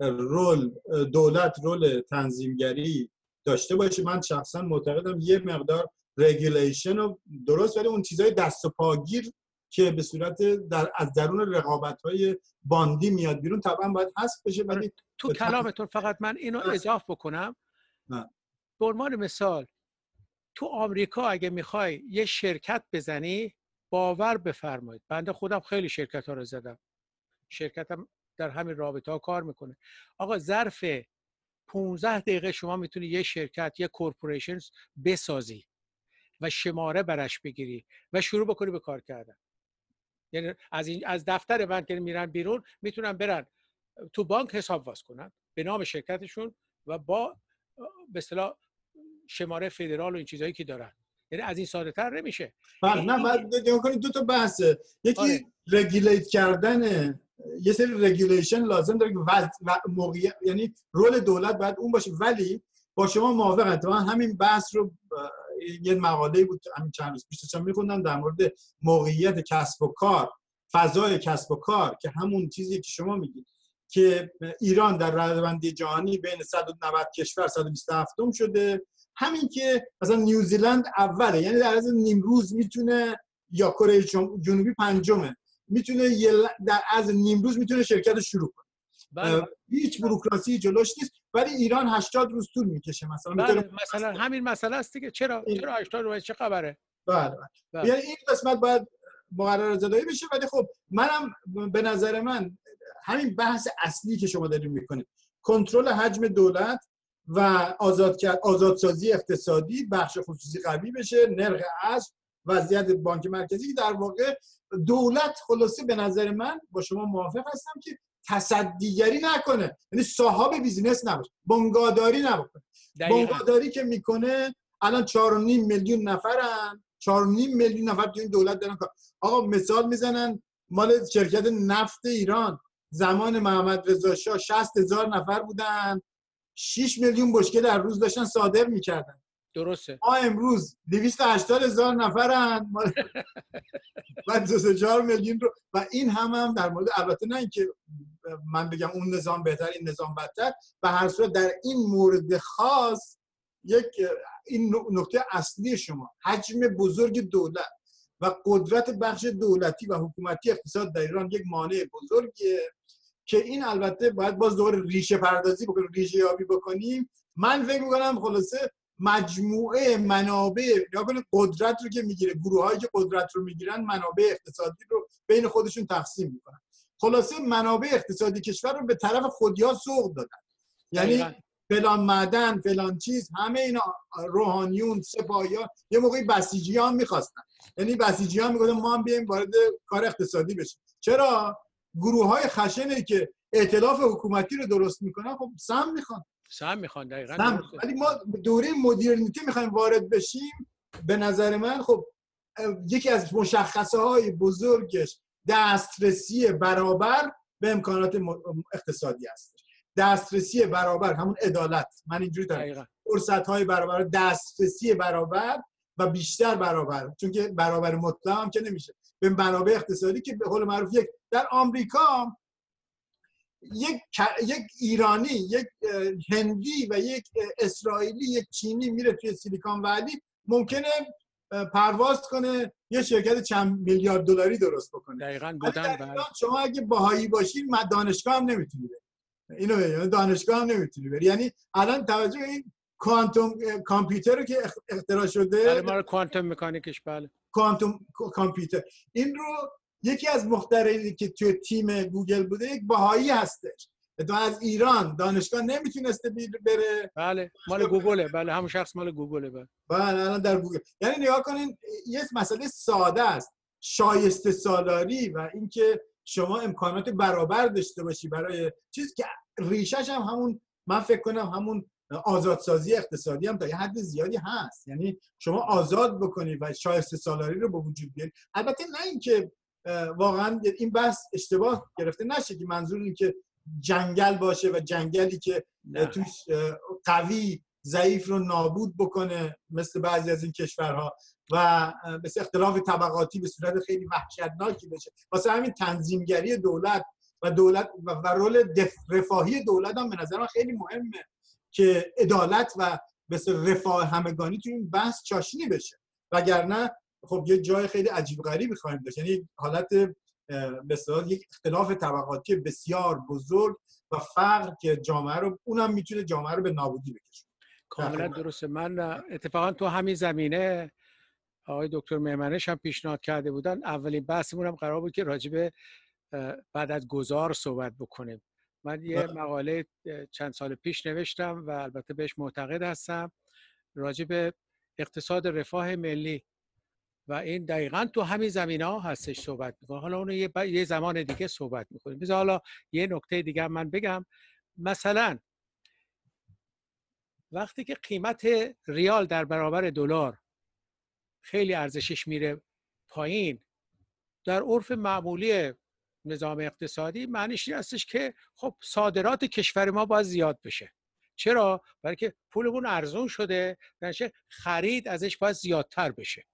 role دولت role تنظیمگری داشته باشه من شخصا معتقدم یه مقدار regulation و درست ولی اون چیزای دست و پاگیر که به صورت در از درون رقابت های باندی میاد بیرون طبعا باید حذف بشه ولی آره، تو کلامتون فقط من اینو اضاف بکنم. به عنوان مثال تو آمریکا اگه می‌خوای یه شرکت بزنی باور بفرمایید. بنده خودم خیلی شرکت ها رو زدم. شرکتم در همین رابطه ها کار می‌کنه. آقا ظرف 15 دقیقه شما می‌تونی یه شرکت یه کورپوریشن بسازی و شماره برش بگیری و شروع بکنی به کار کردن. یعنی از این از دفتر من که میرن بیرون می‌تونن برن تو بانک حساب باز کنن به نام شرکتشون و با به اصطلاح شماره فدرال و این چیزهایی که دارن. یعنی از این ساده تر نمیشه. بله نه بعد دو تا بحثه. یکی آره. regulate کردن یه سری regulation لازم داره که و موقعیت یعنی role دولت باید اون باشه. ولی با شما موافقم. من همین بحث رو یه مقاله بود همین چند روز پیش میخوندم در مورد موقعیت کسب و کار فضای کسب و کار که همون چیزی که شما میگید که ایران در ردبندی جهانی بین 190 کشور 127 شده. همین که مثلا نیوزیلند اوله یعنی در از نیمروز می‌تونه یا کره جنوبی پنجمه می‌تونه در از نیمروز می‌تونه شرکت شروع کنه. بله. هیچ بروکراسی جلوش نیست. ولی ایران 80 روز طول می‌کشه مثلا بله. مثلا همین مسئله است دیگه چرا چرا 80 روز چه خبره بله, بله. بله. یعنی این قسمت باید مقرر زدایی بشه ولی خب منم به نظر من همین بحث اصلی که شما دارید می‌کنید کنترل حجم دولت و آزاد آزادسازی اقتصادی بخش خصوصی قوی بشه نرخ اصل وضعیت بانک مرکزی در واقع دولت خلاصه به نظر من با شما موافق هستم که تصدیگری نکنه. یعنی صاحب بیزینس نباشه. بنگاداری نباشه. بنگاداری که می‌کنه الان 4.5 میلیون نفرن. 4.5 میلیون نفر تو این دولت دارن آقا مثال می‌زنن مال شرکت نفت ایران. زمان محمد رضا شاه 60 هزار نفر بودن. 6 میلیون بشکه در روز داشتن صادر می‌کردن. درسته. ما امروز 280 هزار نفرن. و 24 میلیون رو و این هم هم در مورد البته نه اینکه من بگم اون نظام بهتر این نظام بدتر و هر صورت در این مورد خاص یک این نکته اصلی شما. حجم بزرگ دولت و قدرت بخش دولتی و حکومتی اقتصاد در ایران یک مانع بزرگیه که این البته باید باز دور ریشه پردازی بکنیم ریشه یابی بکنیم. من فکر می‌کنم خلاصه مجموعه منابع یا قدرت رو که می‌گیره گروه هایی که قدرت رو می‌گیرن منابع اقتصادی رو بین خودشون تقسیم می‌کنن. خلاصه منابع اقتصادی کشور رو به طرف خودیا سوق دادن. یعنی فلان معدن فلان چیز همه اینا روحانیون سپاهیان یه موقعی بسیجی هم می‌خواستن. یعنی بسیجی هم می‌گفتن ما هم بیایم وارد کار اقتصادی بشیم. چرا؟ گروه های خشنی که ائتلاف حکومتی رو درست می‌کنن خب سم می‌خوان. سم می‌خوان دقیقا سم ولی ما دوره مدرنیته می‌خوایم وارد بشیم به نظر من خب یکی از مشخصه های بزرگش دسترسی برابر به امکانات اقتصادی است. دسترسی برابر همون عدالت. من اینجوری دارم. فرصت های برابر دسترسی برابر و بیشتر برابر. چون که برابر مطلق هم که نمیشه. به منابع اقتصادی که به قول معروف یک در آمریکا یک یک ایرانی یک هندی و یک اسرائیلی یک چینی میره توی سیلیکون ولی ممکنه پرواز کنه یه شرکت چند میلیارد دلاری درست بکنه. دقیقاً بودن بله. شما اگه باهایی باشین دانشگاه هم نمی‌تونی بری. اینو دانشگاه هم نمی‌تونی بری. یعنی الان توجه این کوانتوم کامپیوتر رو که اختراع شده بله ما کوانتوم مکانیکش بله. کوانتوم کامپیوتر. این رو یکی از مخترعینی که توی تیم گوگل بوده یک باهایی هستش. تو از ایران دانشگاه نمی‌تونسته بره. بله مال گوگله. بله همون شخص مال گوگله بله. بله الان در گوگل. یعنی نگاه کنین یه مسئله ساده است. شایسته سالاری و اینکه شما امکانات برابر داشته باشی برای چیزی که ریشش هم همون من فکر کنم همون آزادسازی اقتصادی هم تا یه حد زیادی هست. یعنی شما آزاد بکنید و شایسته سالاری رو به وجود بیارید البته نه اینکه واقعا این بحث اشتباه گرفته نشه که منظور این که جنگل باشه و جنگلی که توش قوی ضعیف رو نابود بکنه مثل بعضی از این کشورها و مثل اختلاف طبقاتی به صورت خیلی وحشتناکی بشه. واسه همین تنظیمگری دولت و دولت و رول رفاهی دولت هم به نظر خیلی مهمه که عدالت و مثل رفاه همگانی تو این بحث چاشنی بشه. وگرنه خب یه جای خیلی عجیب غریبی خواهیم داشت. یعنی حالت به یک اختلاف طبقاتی بسیار بزرگ و فقر که جامعه رو اونم می‌تونه جامعه رو به نابودی بکشه. کاملا درسته. من اتفاقا تو همین زمینه آقای دکتر میمنش هم پیشنهاد کرده بودن. اولین بحثمون هم قرار بود که راجبه بعد از گذار صحبت بکنیم. من یه مقاله چند سال پیش نوشتم و البته بهش معتقد هستم. راجب اقتصاد رفاه ملی. و این دقیقا تو همین زمین ها هستش صحبت می‌کنه. حالا اونو یه, یه زمان دیگه صحبت می‌کنیم. بذار حالا یه نکته دیگه من بگم. مثلا وقتی که قیمت ریال در برابر دلار خیلی ارزشش میره پایین در عرف معمولی نظام اقتصادی معنیش این هستش که خب صادرات کشور ما باید زیاد بشه. چرا؟ برای که پولمون ارزون شده درنچه خرید ازش باید زیادتر بشه.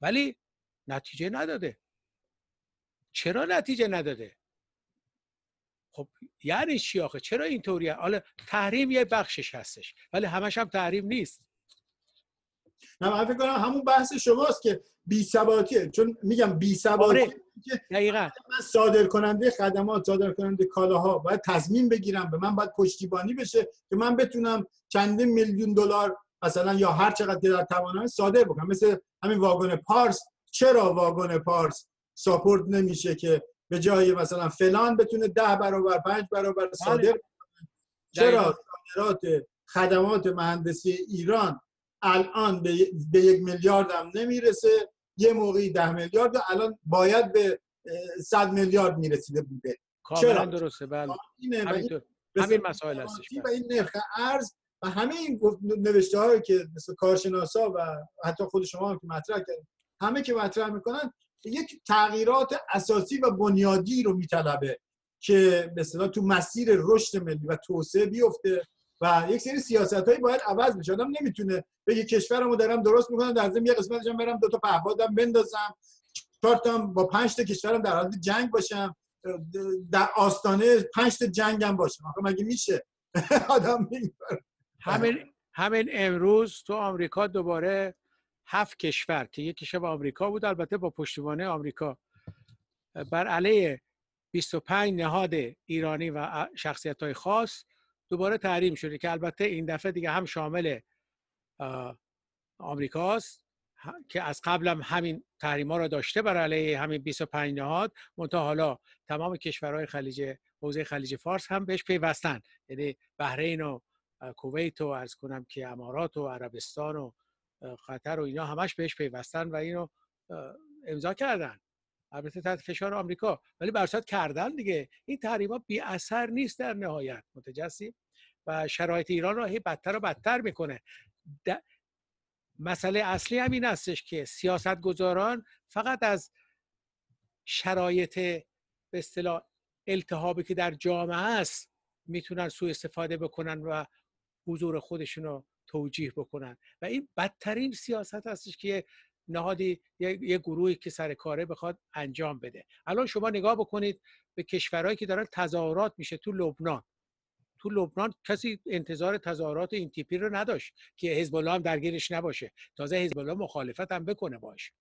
ولی نتیجه نداده. چرا نتیجه نداده؟ خب یعنی چی آخه؟ چرا اینطوریه حالا تحریم یه بخشش هستش ولی همش هم تحریم نیست. نه من فکر کنم همون بحث شماست که بی ثباتیه چون میگم بی ثباتی آره. دقیقا. من صادر کننده خدمات صادر کننده کالاها باید تضمین بگیرم به من باید پشتیبانی بشه که من بتونم چندین میلیون دلار مثلا یا هر چقدر در توانم صادر بکنم. مثل همین واگن پارس. چرا واگن پارس ساپورت نمیشه که به جای مثلا فلان بتونه ده برابر پنج برابر بله. صادر چرا صادرات خدمات مهندسی ایران الان به یک میلیارد هم نمی‌رسه؟ یه موقعی ده میلیارد الان باید به صد میلیارد می‌رسیده بوده. چرا؟ درسته. بله. همین مسائل هستش. و این نرخ ارز و همه این نوشته هایی که مثل کارشناسا و حتی خود شما هم که مطرح کردید همه که مطرح می‌کنن یک تغییرات اساسی و بنیادی رو میطلبه که مثلا تو مسیر رشد ملی و توسعه بیفته و یک سری سیاست هایی باید عوض بشه. آدم نمی‌تونه بگه کشورمو دارم درست می‌کنم در ضمن یه قسمتش هم برم دو تا پهپادم بندازم چهار با پنج تا کشورم در حال جنگ باشم در آستانه پنج تا جنگم باشم. آخه مگه میشه؟ آدم همین همین امروز تو آمریکا دوباره هفت کشور که یکیش به آمریکا بود البته با پشتیبانی آمریکا. بر علیه 25 نهاد ایرانی و شخصیت های خاص دوباره تحریم شده که البته این دفعه دیگه هم شامل آمریکاست. که از قبل هم همین تحریم ها را داشته بر علیه همین 25 نهاد منتها حالا تمام کشورهای خلیج حوزه خلیج فارس هم بهش پیوستن. یعنی بحرین و کویت و از کنم که امارات و عربستان و قطر و اینا همش بهش پیوستن و اینو امضا کردن. البته تحت فشار آمریکا. ولی برصد کردن دیگه. این تحریما بی اثر نیست در نهایت. متجسی و شرایط ایران را هی بدتر و بدتر می‌کنه. مسئله اصلی همین هستش که سیاستگزاران فقط از شرایط به اصطلاح التهابی که در جامعه است می‌تونن سوء استفاده بکنن و حضور خودشون رو توجیه بکنن. و این بدترین سیاست هستش که نهادی یه گروهی که سر کاره بخواد انجام بده. الان شما نگاه بکنید به کشورهایی که دارن تظاهرات میشه تو لبنان. تو لبنان کسی انتظار تظاهرات این تیپی رو نداشت که حزب الله هم درگیرش نباشه. تازه حزب الله مخالفت هم بکنه باش.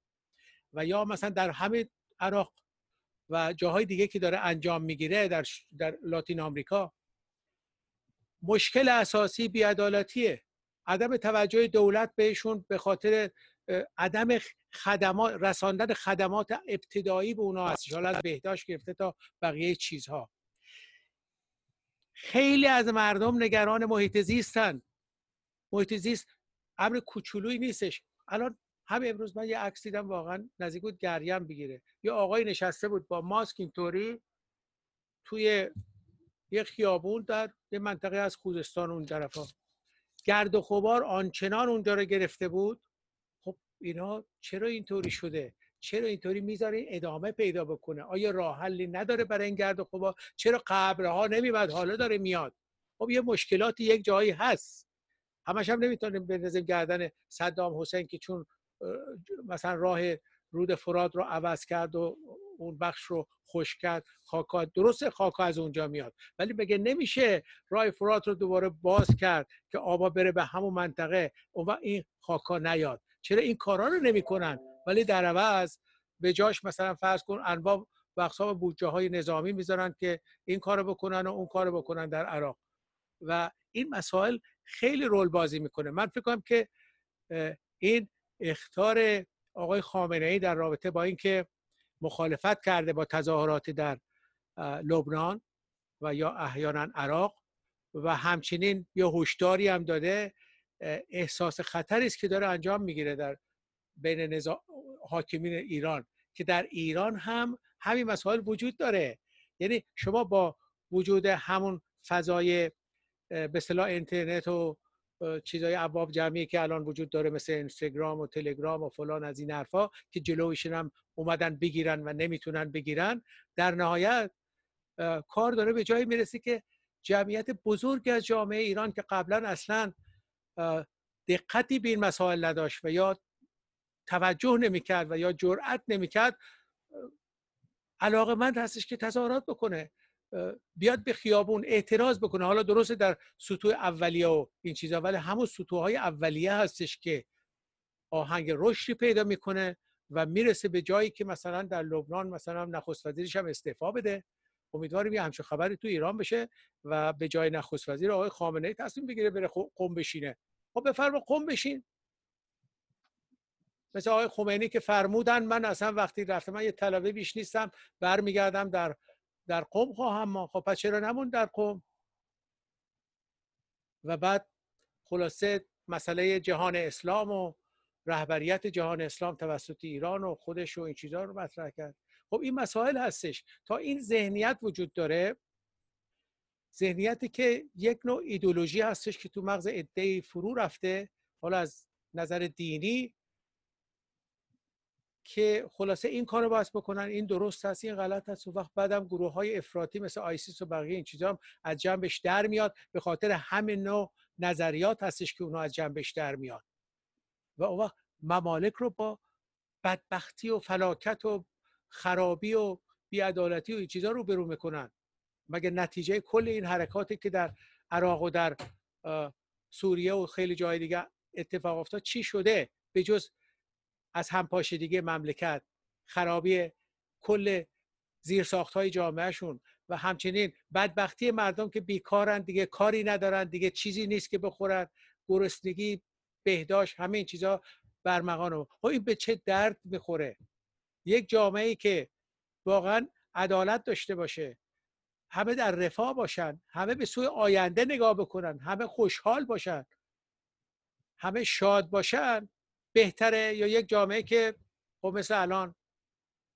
و یا مثلا در همین عراق و جاهای دیگه که داره انجام می‌گیره در, در لاتین آمریکا مشکل اساسی بیعدالتیه. عدم توجه دولت بهشون به خاطر عدم خدمات رساندن خدمات ابتدایی به اونا هست حالا از بهداشت گرفته تا بقیه چیزها. خیلی از مردم نگران محیط زیستن. محیط زیست امر کوچولویی نیستش. الان همه امروز من یه عکس دیدم واقعا نزدیک بود گریم بگیره. یه آقای نشسته بود با ماسک اینطوری توی یه خیابون در یه منطقه از خوزستان اون طرفا گرد و خبار آنچنان اونجا رو گرفته بود. خب اینا چرا اینطوری شده؟ چرا اینطوری می‌ذاره؟ ادامه پیدا بکنه. آیا راه حلی نداره برای این گرد و خبار چرا قبرها نمیبد حالا داره میاد. خب یه مشکلاتی یک جایی هست. همش هم نمی‌تونیم بندازیم گردن صدام حسین که چون مثلا راه رود فراد رو عوض کرد و اون بخش رو خوش کرد خاکا درسته خاکا از اونجا میاد ولی بگه نمیشه راه فرات رو دوباره باز کرد که آبا بره به همون منطقه؟ و این خاکا نیاد. چرا این کارا رو نمی‌کنن؟ ولی در عوض به جاش مثلا فرض کن انواع و بودجه های نظامی می‌ذارن که این کارو بکنن و اون کارو بکنن در عراق. و این مسائل خیلی رول بازی می‌کنه. من فکر کنم که این اختار آقای خامنه ای در رابطه با اینکه مخالفت کرده با تظاهرات در لبنان و یا احیانا عراق و همچنین یه هشداری هم داده. احساس خطری است که داره انجام می‌گیره در بین نزا... حاکمین ایران که در ایران هم همین مسائل وجود داره. یعنی شما با وجود همون فضای به اصطلاح اینترنت و چیزای ابواب جمعی که الان وجود داره مثل اینستاگرام و تلگرام و فلان از این حرفا که جلویشون هم اومدن بگیرن و نمی‌تونن بگیرن. در نهایت کار داره به جایی می‌رسه که جمعیت بزرگ از جامعه ایران که قبلا اصلا دقتی به این مسائل نداشت و یا توجه نمی‌کرد و یا جرأت نمی‌کرد علاقه مند هستش که تظاهرات بکنه. بیاد به خیابون اعتراض بکنه. حالا درسته در سطوح اولیه و این چیزا ولی همون سطوح اولیه هستش که آهنگ رشدی پیدا می‌کنه و می‌رسه به جایی که مثلا در لبنان مثلا نخست وزیرش هم استعفا بده. امیدواریم یه همچین خبری تو ایران بشه و به جای نخست وزیر آقای خامنه ای تصمیم بگیره بره قم بشینه. خب بفرما قم بشین. مثل آقای خمینی که فرمودن من اصلا وقتی رفتم من یه طلبه بیش نیستم برمیگردم در در قم خواهم ما. خب پس چرا نمون در قم و بعد خلاصه مسئله جهان اسلام و رهبریت جهان اسلام توسط ایران و خودش و این چیزها رو مطرح کرد. خب این مسائل هستش. تا این ذهنیت وجود داره ذهنیتی که یک نوع ایدولوژی هستش که تو مغز عده فرو رفته حالا از نظر دینی که خلاصه این کارو باید بکنن این درست هست این غلط هست و وقت بعدم گروه های افراطی مثل آیسیس و بقیه این چیزا هم از جنبش در میاد به خاطر همین نوع نظریات هستش که اونها از جنبش در میاد. و اون وقت ممالک رو با بدبختی و فلاکت و خرابی و بیعدالتی و این چیزا رو برو می‌کنن. مگه نتیجه کل این حرکاتی که در عراق و در سوریه و خیلی جای دیگه اتفاق افتاد چی شده؟ به جز از همپاشیدگی مملکت خرابی کل زیرساخت های جامعهشون و همچنین بدبختی مردم که بیکارن دیگه کاری ندارن دیگه چیزی نیست که بخورن. گرسنگی بهداشت همه این چیزا برمغان خب این به چه درد می‌خوره؟ یک جامعه ای که واقعا عدالت داشته باشه همه در رفاه باشن همه به سوی آینده نگاه بکنن همه خوشحال باشن همه شاد باشن بهتره یا یک جامعه که خب مثل الان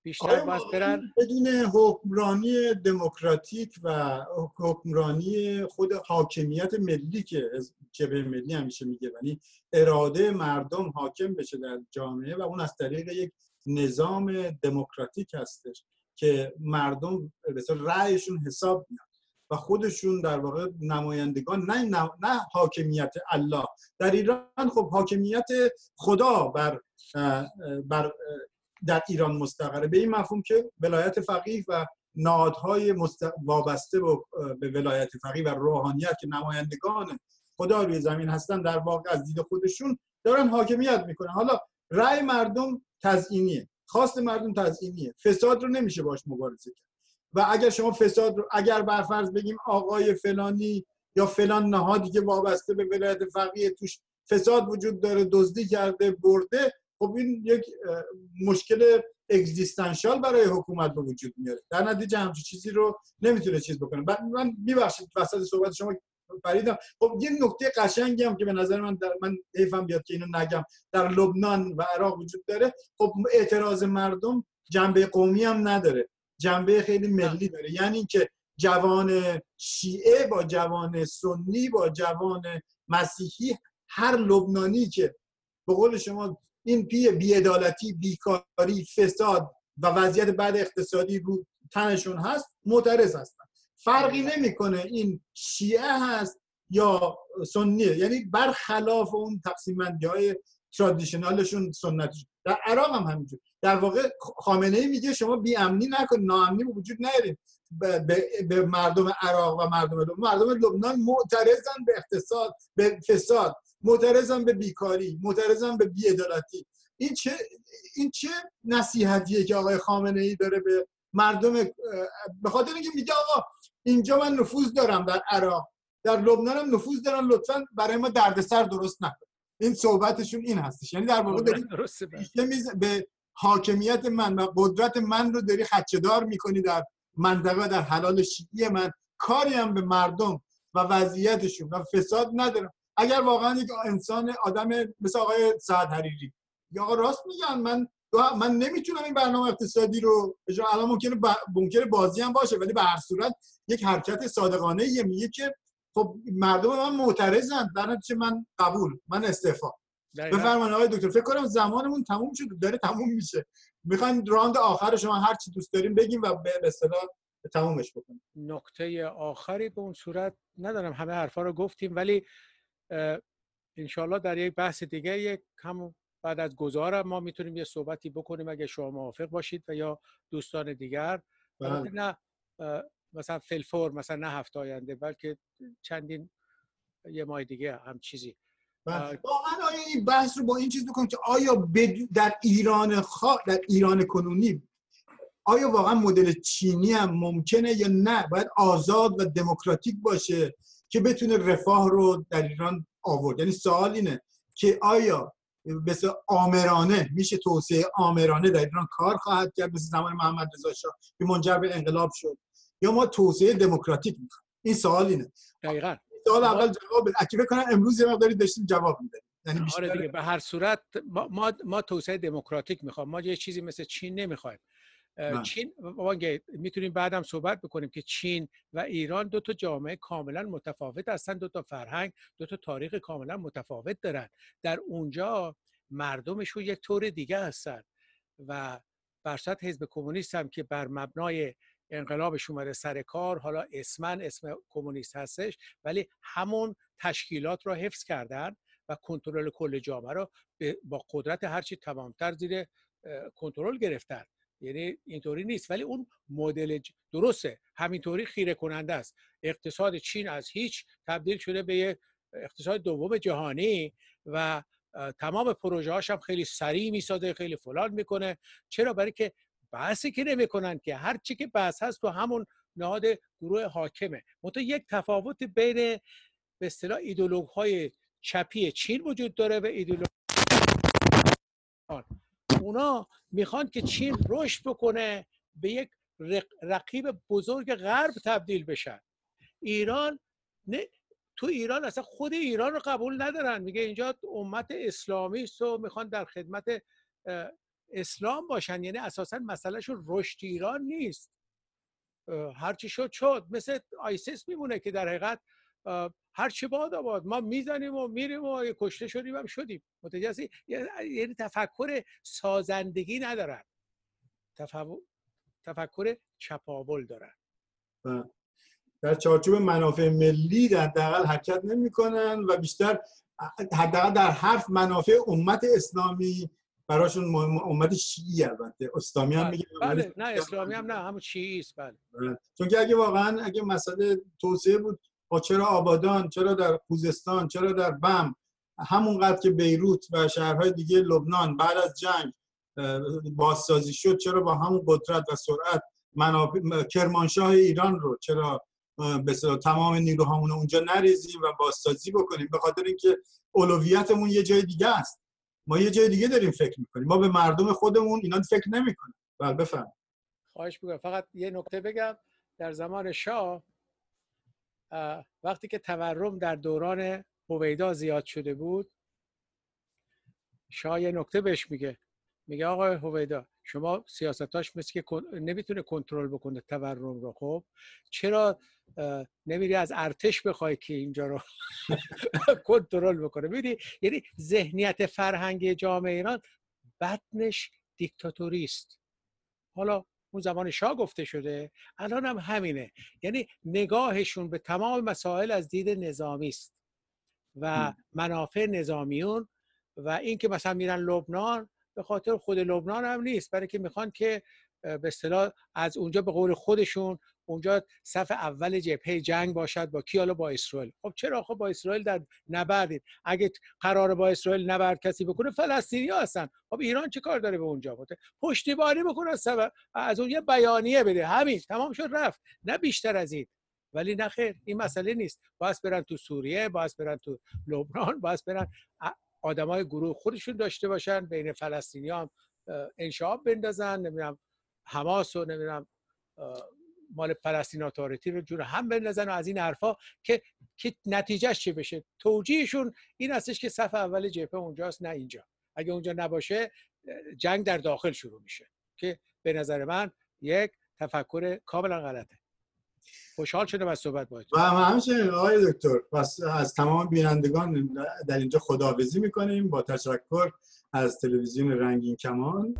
بیشتر باید برن؟ بدون حکمرانی دموکراتیک و حکمرانی خود حاکمیت ملی که جبهه ملی همیشه میگه یعنی اراده مردم حاکم بشه در جامعه و اون از طریق یک نظام دموکراتیک هستش که مردم به رأیشون حساب میاد خودشون در واقع نمایندگان نه, نه حاکمیت الله. در ایران خب حاکمیت خدا بر بر در ایران مستقره. به این مفهوم که ولایت فقیه و نهادهای وابسته به ولایت فقیه و روحانیت که نمایندگان خدا روی زمین هستن در واقع از دید خودشون دارن حاکمیت می‌کنن. حالا رأی مردم تزئینیه. خواست مردم تزئینیه. فساد رو نمیشه باش مبارزه کرد. و اگر شما فساد رو اگر برفرض بگیم آقای فلانی یا فلان نهادی که وابسته به ولایت فقیه توش فساد وجود داره دزدی کرده برده خب این یک مشکل اگزیستانشال برای حکومت به وجود میاره. در نتیجه همچین چیزی رو نمی‌تونه چیز بکنه. من میبخشید وسط صحبت شما فریدم. خب یه نکته قشنگی هم که به نظر من در من حیفم بیاد که اینو نگم. در لبنان و عراق وجود داره. خب اعتراض مردم جنبه قومی هم نداره. جنبه خیلی ملی داره. یعنی اینکه جوان شیعه با جوان سنی با جوان مسیحی هر لبنانی که به قول شما این پی بیعدالتی بیکاری فساد و وضعیت بعد اقتصادی رو تنشون هست معترض هستن. فرقی نمی‌کنه این شیعه هست یا سنیه. یعنی برخلاف اون تقسیم های ترادیشنالشون سنتشون در عراق هم همینجور. در واقع خامنه ای میگه شما بی امنی نکنید ناامنی وجود نیارید به مردم عراق و مردم لبنان. مردم لبنان معترضن به اقتصاد به فساد. معترضن به بیکاری. معترضن به بیعدالتی. این چه این چه نصیحتیه که آقای خامنه ای داره به مردم به خاطر اینکه میگه آقا اینجا من نفوذ دارم در عراق. در لبنان هم نفوذ دارم لطفا برای ما دردسر درست نکن. این صحبتشون این هستش. یعنی در واقع داری به حاکمیت من و قدرت من رو داری خدشدار می‌کنی در منطقه در حلال شیعی من. کاری هم به مردم و وضعیتشون و فساد ندارم. اگر واقعا یک انسان آدم مثل آقای سعد حریری. یا آقا راست میگن من من نمی‌تونم این برنامه اقتصادی رو الان ممکنه ممکنه بازی هم باشه ولی به هر صورت یک حرکت صادقانه یه میگه که خب مردم من معترضن در نتیجه من قبول؟ من استعفا. بفرمایید آقای دکتر. فکر کنم زمانمون تموم شد. داره تموم میشه. می‌خوایم راند آخر شما هر چی دوست داریم بگیم و به اصطلاح تمومش بکنیم. نکته آخری به اون صورت ندارم. همه حرفا رو گفتیم ولی انشالله در یک بحث دیگه یک هم بعد از گذارم ما می‌تونیم یه صحبتی بکنیم اگه شما موافق باشید و یا دوستان دیگر. بله. نه مثلا فلفور مثلا نه هفته آینده بلکه چندین یه ماه دیگه هم چیزی. بله. واقعا آیا این بحث رو با این چیز بکنم که آیا در ایران خوا... در ایران کنونی آیا واقعا مدل چینی هم ممکنه یا نه؟ باید آزاد و دموکراتیک باشه که بتونه رفاه رو در ایران آورد. یعنی سوال اینه که آیا مثل آمرانه میشه توسعه آمرانه در ایران کار خواهد کرد؟ مثل زمان محمد رضا شاه که منجر به انقلاب شد. یا ما توسعه دموکراتیک می‌خوایم. این سوال اینه. دقیقاً. سوال اول جواب اگه بکنن امروز یه مقداری داشتیم جواب میده یعنی آره دیگه به هر صورت ما ما توسعه دموکراتیک می‌خوام ما یه چیزی مثل چین نمی‌خوایم. چین می‌تونیم بعدم صحبت بکنیم که چین و ایران دو تا جامعه کاملا متفاوت هستن دو تا فرهنگ دو تا تاریخ کاملا متفاوت دارن. در اونجا مردمشون یک طور دیگه هستن و برصد حزب کمونیست هم که بر مبنای انقلابش اومده سر کار حالا اسمن اسم کمونیست هستش ولی همون تشکیلات را حفظ کردن و کنترل کل جامعه رو با قدرت هرچی تمامتر زیر کنترل گرفتن. یعنی اینطوری نیست. ولی اون مدل درسته. همینطوری خیره کننده است. اقتصاد چین از هیچ تبدیل شده به یک اقتصاد دوم جهانی و تمام پروژه هاش هم خیلی سریع می‌سازه خیلی فلان می‌کنه. چرا؟ برای که بحثی که نمی‌کنن که هر چی که بحث هست تو همون نهاد گروه حاکمه. منتها یک تفاوت بین به اصطلاح ایدولوگ های چپی چین وجود داره و ایدولوگ اونا می‌خوان که چین رشد بکنه به یک رقیب بزرگ غرب تبدیل بشن. ایران نه تو ایران اصلا خود ایران رو قبول ندارن. میگه اینجا امت اسلامی است و می‌خوان در خدمت اسلام باشن یعنی اساسا مسئلهشون رشد ایران نیست. هرچی شد شد. مثل آیسیس میمونه که در حقیقت هر چی باد آباد. ما می‌زنیم و میریم و کشته شدیم هم شدیم. متوجه یعنی تفکر سازندگی ندارن. تفکر چپاول دارن. در چارچوب منافع ملی در حداقل حرکت نمی‌کنن و بیشتر حداقل در حرف منافع امت اسلامی براشون امت شیعی البته. اسلامی هم میگه بله. نه اسلامی هم نه همون شیعی است. بله. بله چون که اگه واقعا اگه مسئله توسعه بود چرا آبادان چرا در خوزستان چرا در بم همونقدر که بیروت و شهرهای دیگه لبنان بعد از جنگ بازسازی شد چرا با همون قدرت و سرعت مناپ... کرمانشاه ایران رو چرا به تمام نیروهامون اونجا نریزیم و بازسازی بکنیم؟ به خاطر اینکه اولویتمون یه جای دیگه است. ما یه جای دیگه داریم فکر می‌کنیم. ما به مردم خودمون اینا فکر نمی‌کنیم. بله بفهم خواهش می‌کنم. فقط یه نکته بگم. در زمان شاه وقتی که تورم در دوران هویدا زیاد شده بود شاه یه نکته بهش میگه. میگه آقای هویدا شما سیاستاش مثل که نمی‌تونه کنترل بکنه تورم رو. خب چرا نمیری از ارتش بخوای که اینجا رو کنترل بکنه؟ میدی یعنی ذهنیت فرهنگی جامعه ایران بدنش دیکتاتوری است حالا اون زمان شاه گفته شده الان هم همینه. یعنی نگاهشون به تمام مسائل از دید نظامی است و منافع نظامیون و اینکه مثلا میرن لبنان به خاطر خود لبنان هم نیست برای که می‌خوان که به اصطلاح از اونجا به قول خودشون اونجا صف اول جبهه جنگ باشد با کی با اسرائیل. خب چرا؟ خب با اسرائیل در نبردید اگه قرار با اسرائیل نبرد کسی بکنه فلسطینی ها هستن. خب ایران چه کار داره به اونجا؟ بوده پشتیبانی بکنه از اون یه بیانیه بده. همین تمام شد رفت. نه بیشتر از این. ولی نه خیر این مسئله نیست. باید برن تو سوریه باید برن تو لبنان باید برن آدمای گروه خودشون داشته باشن بین فلسطینی هم انشاب بندازن نمی‌دونم حماس و نمی‌دونم مال فلسطین اتاریتی رو جور هم بندازن و از این حرفا که که نتیجهش چه بشه؟ توجیهشون این هستش که صف اول جبهه اونجاست نه اینجا. اگه اونجا نباشه جنگ در داخل شروع میشه که به نظر من یک تفکر کاملا غلطه. خوشحال شدم از صحبت باید و همچنین آقای دکتر پس از تمام بینندگان در اینجا خداحافظی می‌کنیم با تشکر از تلویزیون رنگین کمان.